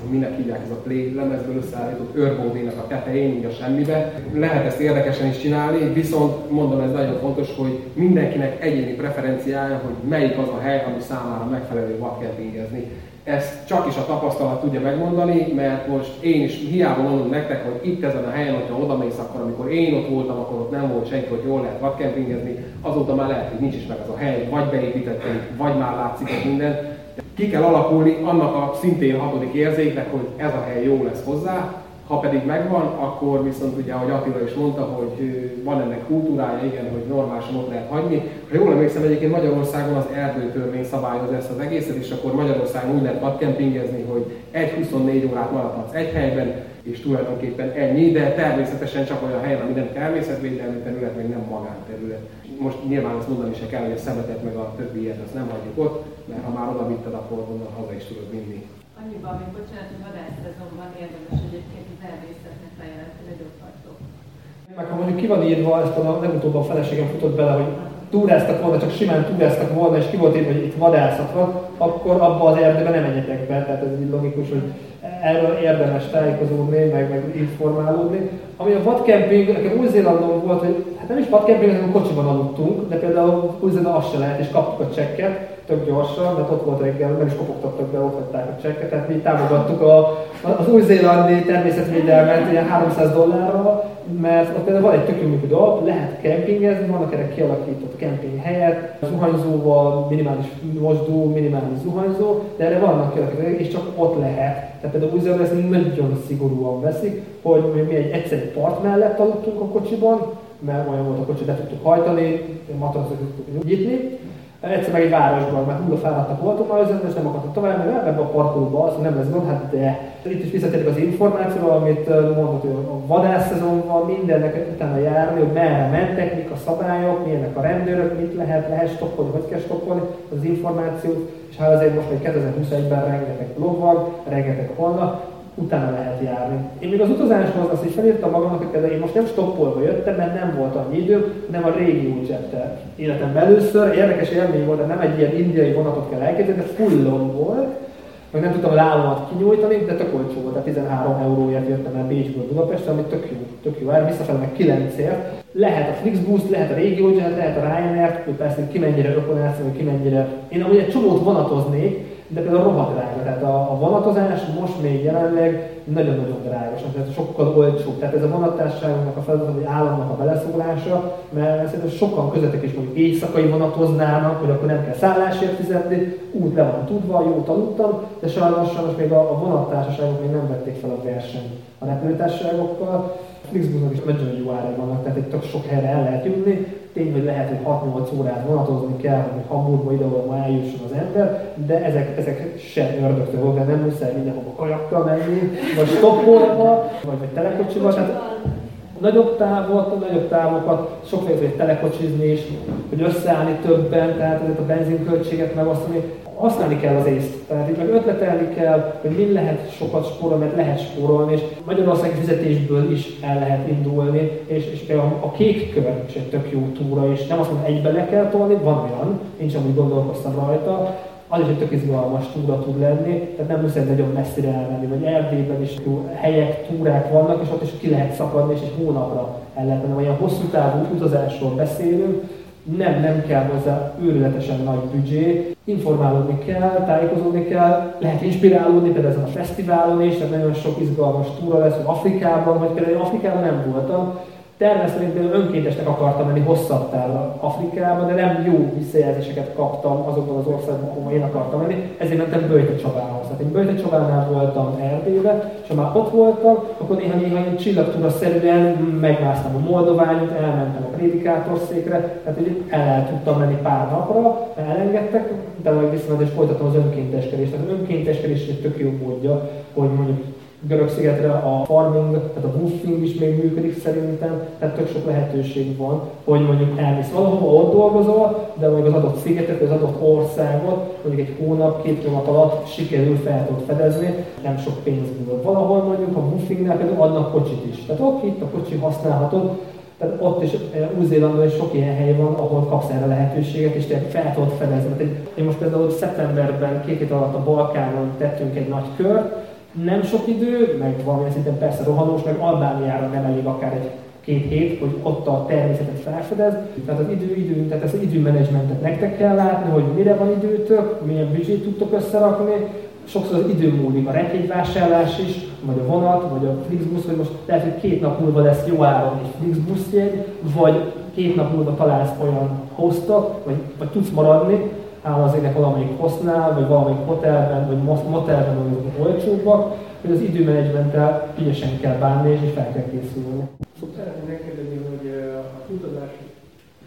minek hívják ez a play lemezből összeállított őrbódének a tetején, így a semmibe. Lehet ezt érdekesen is csinálni, viszont mondom, ez nagyon fontos, hogy mindenkinek egyéni preferenciája, hogy melyik az a hely, ami számára megfelelő vadkempingezni ezt csak is a tapasztalat tudja megmondani, mert most én is hiába mondom nektek, hogy itt ezen a helyen, hogyha oda mész, akkor amikor én ott voltam, akkor ott nem volt senki, hogy jól lehet vadkempingezni, azóta már lehet, hogy nincs is meg az a hely, vagy beépítették, vagy már látszik hogy minden. Ki kell alakulni annak a szintén hatodik érzéknek, hogy ez a hely jó lesz hozzá, ha pedig megvan, akkor viszont ugye, ahogy Attila is mondta, hogy van ennek kultúrája, igen, hogy normálisan ott lehet hagyni. Ha jól emlékszem, egyébként Magyarországon az erdőtörvény szabályoz ezt az egészet, és akkor Magyarországon úgy lehet vadkempingezni, hogy egy 24 órát maradhatsz egy helyben, és tulajdonképpen ennyi, de természetesen csak olyan helyen, ami nem természetvédelmi terület, meg nem magánterület. Most nyilván azt mondani se kell, hogy a szemetet meg a többi ilyet azt nem hagyjuk ott, mert ha már oda vitted, akkor onnan haza is tudod vinni. Annyiban, hogy bocsánat, hogy vadászszezonban érdemes egyébként természetnek. Meg ha mondjuk ki van írva, ezt a legutóbb a feleségem futott bele, hogy túráztak volna, csak simán túráztak volna, és ki volt írva, hogy itt vadászat van, akkor abba az erdőbe nem menjetek be. Tehát ez így logikus, hogy erről érdemes tájékozódni, meg, meg informálódni. Ami a vadkemping, nekem Új-Zélandon volt, hogy hát nem is vadkemping, hanem kocsiban aludtunk, de például Új-Zélandon azt se lehet, és kaptuk a csekket, tök gyorsan, mert ott volt reggel, meg is kopogtattak be, ott hagyták a csekket, tehát mi támogattuk a, az új-zélandi természetvédelmet ilyen 300 dollárral, mert ott például van egy tök működő alap, lehet kempingezni, vannak erre kialakított kemping helyet, zuhanyzóval, minimális mosdó, minimális zuhanyzó, de erre vannak kialakított és csak ott lehet. Tehát például új ezt nagyon szigorúan veszik, hogy mi egy egyszerű part mellett aludtunk a kocsiban, mert olyan volt a kocsi, de tudtuk hajtani, matracot tudtuk nyitni, Egyszer meg egy városban, mert hulla fáradtak voltunk már és nem akartak tovább, mert ebben a parkolóban az, nem lesz gond, hát de itt is visszatérünk az információval, amit mondott, hogy a vadászszezon van, mindennek utána járni, hogy merre mentek, mik a szabályok, milyenek a rendőrök, mit lehet, lehet stoppolni, hogy kell stoppolni az információt, és hát azért most még 2021-ben rengeteg blog van, rengeteg honlap, utána lehet járni. Én még az utazáshoz azt is felírtam magamnak, hogy én most nem stoppolva jöttem, mert nem volt annyi idő, hanem a régi jet életem először. Érdekes élmény volt, de nem egy ilyen indiai vonatot kell elképzelni, de fullon volt, meg nem tudtam a lábamat kinyújtani, de tök olcsó volt, tehát 13 euróért jöttem el Bécsből Budapestre, ami tök jó, tök jó ár, visszafelé meg 9 ért. Lehet a Flixbus, lehet a RegioJet, lehet a Ryanair, hogy persze ki mennyire ökonász, vagy ki mennyire... Én amúgy egy csomót vonatoznék, de például rohadt drága. Tehát a, a vonatozás most még jelenleg nagyon-nagyon drága, tehát sokkal olcsóbb. Tehát ez a vonattársaságoknak a feladat, hogy államnak a beleszólása, mert szerintem sokan közöttek is mondjuk éjszakai vonatoznának, hogy akkor nem kell szállásért fizetni, úgy le van tudva, jót aludtam, de sajnos, sajnos még a, a vonattársaságok még nem vették fel a versenyt a repülőtársaságokkal. Flixbusnak is nagyon jó árak vannak, tehát itt tök sok helyre el lehet jutni, tény, hogy lehet, hogy 6-8 órát vonatozni kell, hogy Hamburgba ide ma eljusson az ember, de ezek, ezek se ördögtől de nem muszáj mindenhova kajakkal menni, vagy stoppolva, vagy, vagy telekocsival. Tehát nagyobb távot, nagyobb távokat, sokféle telekocsizni is, hogy összeállni többen, tehát ezeket a benzinköltséget megosztani. Használni kell az észt. Tehát itt meg ötletelni kell, hogy mi lehet sokat spórolni, mert lehet spórolni, és Magyarországi fizetésből is el lehet indulni, és, és a, a kék kör is egy tök jó túra, és nem azt mondom, egybe le kell tolni, van olyan, nincs amúgy gondolkoztam rajta, az is egy tök izgalmas túra tud lenni, tehát nem muszáj nagyon messzire elmenni, vagy Erdélyben is jó helyek, túrák vannak, és ott is ki lehet szakadni, és egy hónapra el lehet menni. Olyan hosszú távú utazásról beszélünk, nem, nem kell hozzá őrületesen nagy büdzsé, informálódni kell, tájékozódni kell, lehet inspirálódni például ezen a fesztiválon is, tehát nagyon sok izgalmas túra lesz, hogy Afrikában, vagy például Afrikában nem voltam, Természetesen én például önkéntesnek akartam menni hosszabb távra Afrikába, de nem jó visszajelzéseket kaptam azokban az országokban, ahol én akartam menni, ezért mentem Böjte Csabához. Tehát én Böjte Csabánál voltam Erdélybe, és ha már ott voltam, akkor néha-néha én csillagtúra szerűen megmásztam a Moldoványot, elmentem a prédikátorszékre, tehát hogy el, el tudtam menni pár napra, elengedtek, de majd visszament és folytatom az önkénteskedést. Tehát önkénteskedés egy tök jó módja, hogy mondjuk Görög-szigetre a farming, tehát a woofing is még működik szerintem, tehát tök sok lehetőség van, hogy mondjuk elmész valahova, ott dolgozol, de mondjuk az adott szigetet, az adott országot mondjuk egy hónap, két hónap alatt sikerül fel tudod fedezni, nem sok pénzből. Valahol mondjuk a woofingnál például adnak kocsit is. Tehát oké, itt a kocsi használhatod, tehát ott is eh, Új-Zélandon is sok ilyen hely van, ahol kapsz erre lehetőséget, és te fel tudod fedezni. Én most például szeptemberben, két hét alatt a Balkánon tettünk egy nagy kört, nem sok idő, meg valamilyen szinten persze rohanós, meg Albániára nem elég akár egy két hét, hogy ott a természetet felfedez. Tehát az idő, idő, tehát ezt az időmenedzsmentet nektek kell látni, hogy mire van időtök, milyen büdzsét tudtok összerakni, sokszor az idő múlik, a repjegyvásárlás is, vagy a vonat, vagy a Flixbus, hogy most lehet, hogy két nap múlva lesz jó áron egy Flixbus jegy, vagy két nap múlva találsz olyan hostot, vagy, vagy tudsz maradni, áll az ének valamelyik hosznál, vagy valamelyik hotelben, vagy motelben, vagy olcsóbbak, hogy az időmenedzsmenttel ügyesen kell bánni, és fel kell készülni. Szóval szeretném megkérdezni, hogy a utazási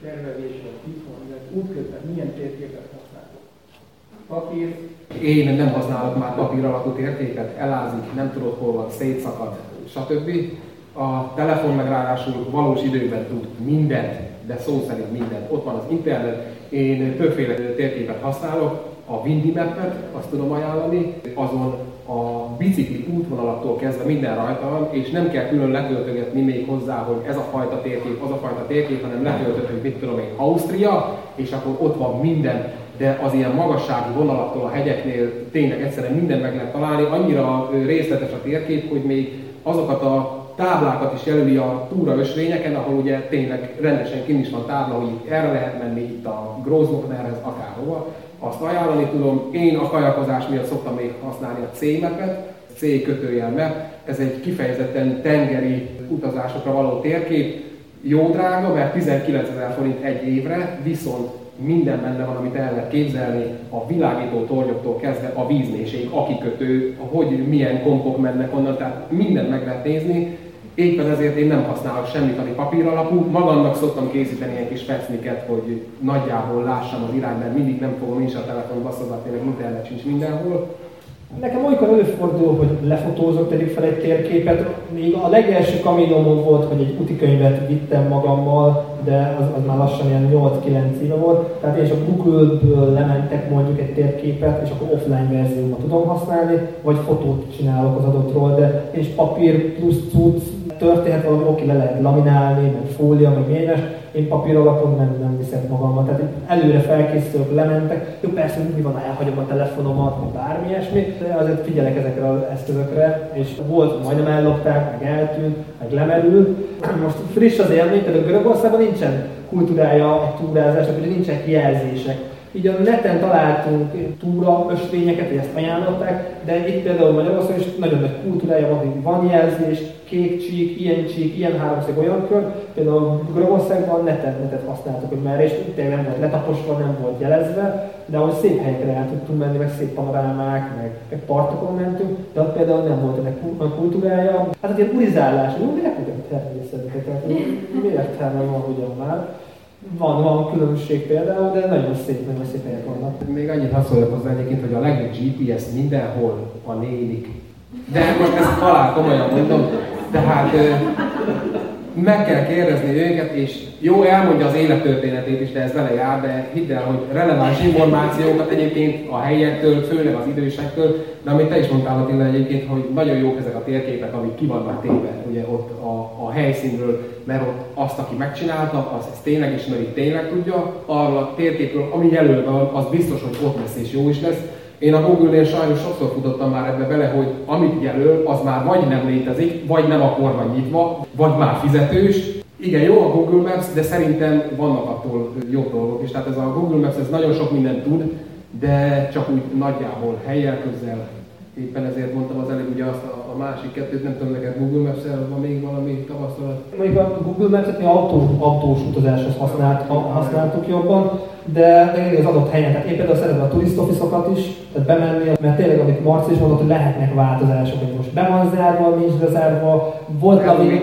tervezésre itthon, illetve útközben milyen térképet használtok? Papír? Én nem használok már papír alapú térképet, elázik, nem tudok hol van, szétszakad, stb. A telefon meg ráadásul valós időben tud mindent, de szó szerint mindent. Ott van az internet, én többféle térképet használok, a Windy Map-et, azt tudom ajánlani, azon a bicikli útvonalattól kezdve minden rajta van, és nem kell külön letöltögetni még hozzá, hogy ez a fajta térkép, az a fajta térkép, hanem letöltött, hogy mit tudom én, Ausztria, és akkor ott van minden, de az ilyen magassági vonalattól a hegyeknél tényleg egyszerűen minden meg lehet találni, annyira részletes a térkép, hogy még azokat a táblákat is jelöli a túra ösvényeken, ahol ugye tényleg rendesen kin is van tábla, hogy erre lehet menni, itt a Gróznoknerhez, akárhova. Azt ajánlani tudom, én a kajakozás miatt szoktam még használni a C-mapet, C kötőjelme. Ez egy kifejezetten tengeri utazásokra való térkép, jó drága, mert 19 ezer forint egy évre, viszont minden benne van, amit el lehet képzelni, a világító tornyoktól kezdve a vízmélység, a kikötő, hogy milyen kompok mennek onnan, tehát mindent meg lehet nézni. Éppen ezért én nem használok semmit, ami papír alapú. Magamnak szoktam készíteni ilyen kis feszniket, hogy nagyjából lássam az irányt, mert mindig nem fogom is a telefon basszozatni, meg internet sincs mindenhol. Nekem olykor előfordul, hogy lefotózok, tegyük fel egy térképet. Még a legelső kaminomon volt, hogy egy utikönyvet vittem magammal, de az, az már lassan ilyen 8-9 éve volt. Tehát én csak Google-ből lementek mondjuk egy térképet, és akkor offline verzióban tudom használni, vagy fotót csinálok az adottról, de és papír plusz cucc, történhet valami, oké, le lehet laminálni, meg fólia, meg ményes, én papír alapon nem, nem viszek magammal. Tehát előre felkészülök, lementek, jó persze mi van, elhagyom a telefonomat, vagy bármi ilyesmi, de azért figyelek ezekre az eszközökre, és volt, majdnem ellopták, meg eltűnt, meg lemerült. Most friss az élmény, például Görögországban nincsen kultúrája a túrázásnak, hogy nincsenek jelzések így a neten találtunk túra ösvényeket, hogy ezt ajánlották, de itt például Magyarországon is nagyon nagy kultúrája van, hogy van jelzés, kék csík, ilyen csík, ilyen háromszög, olyan kör. Például Görögországban netet, netet használtak, hogy már és tényleg nem volt letaposva, nem volt jelezve, de ahogy szép helyekre el tudtunk menni, meg szép panorámák, meg, meg partokon mentünk, de ott például nem volt ennek kultúrája. Hát egy ilyen urizálás, jó, miért nem természetesen, tehát mi értelme van, hogyan már. Van, van különbség például, de nagyon szép, nagyon szép helyek vannak. Még annyit hadd szóljak hozzá egyébként, hogy a legjobb GPS mindenhol a nénik. De most ezt halál komolyan mondom, tehát meg kell kérdezni őket, és jó, elmondja az élettörténetét is, de ez vele jár, de hidd el, hogy releváns információkat egyébként a helyiektől, főleg az idősektől, de amit te is mondtál Attila egyébként, hogy nagyon jók ezek a térképek, amik ki vannak téve ugye ott a, a helyszínről, mert ott azt, aki megcsinálta, az ezt tényleg ismeri, tényleg tudja, arra a térképről, ami jelölve van, az biztos, hogy ott lesz és jó is lesz, én a Google-nél sajnos sokszor futottam már ebbe bele, hogy amit jelöl, az már vagy nem létezik, vagy nem akkor van nyitva, vagy már fizetős. Igen, jó a Google Maps, de szerintem vannak attól jobb dolgok is. Tehát ez a Google Maps ez nagyon sok mindent tud, de csak úgy nagyjából helyel közel Éppen ezért mondtam az előbb ugye azt a, a másik kettőt, nem tudom, neked Google maps van még valami tapasztalat? Mondjuk a Google Maps-et mi autó, autós utazáshoz használt, használtuk jobban, de, de az adott helyen, tehát én például szeretem a turisztofiszokat is, tehát bemenni, mert tényleg, amit Marci is mondott, hogy lehetnek változások, hogy most be van zárva, nincs bezárva, volt lavina,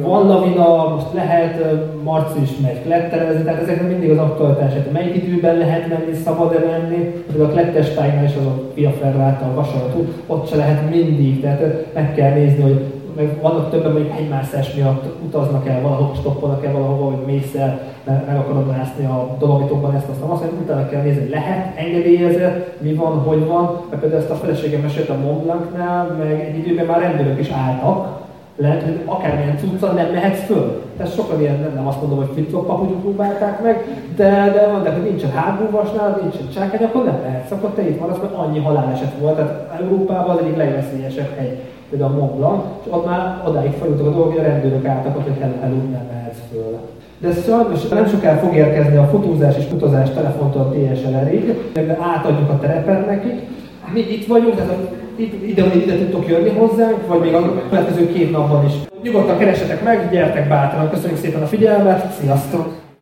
van lavina, most lehet, Marci is megy kletterezni, tehát ezeknek mindig az aktualitás, tehát melyik időben lehet menni, szabad-e menni, például a klettestájnál is az a Piaferro által vasarat ott se lehet mindig, tehát meg kell nézni, hogy meg vannak többen mondjuk hegymászás miatt utaznak el valahol, stoppolnak el valahova, hogy mész el, meg, meg akarod mászni a dolomitokban ezt, azt, azt, utána kell nézni, hogy lehet, engedélyezett, mi van, hogy van, mert például ezt a feleségem mesélt a Mont Blancnál, meg egy időben már rendőrök is álltak, lehet, hogy akármilyen cucca nem mehetsz föl. Tehát sokan ilyen, nem, nem azt mondom, hogy flip papucsot próbálták meg, de, de mondták, hogy nincsen háborúvasnál, nincsen csákány, akkor nem mehetsz, akkor te itt maradsz, mert annyi haláleset volt. Tehát Európában az egyik legveszélyesebb hegy, például a Mont Blanc, és ott már odáig fajultak a dolgok, hogy a rendőrök álltak, hogy hello, hello, nem mehetsz föl. De sajnos nem sokára fog érkezni a fotózás és utazás telefontól DSLR-ig, átadjuk a terepet nekik. Mi itt vagyunk, tehát itt, ide, ide tudtok jönni hozzánk, vagy még a következő két napban is. Nyugodtan keresetek meg, gyertek bátran. Köszönjük szépen a figyelmet, sziasztok!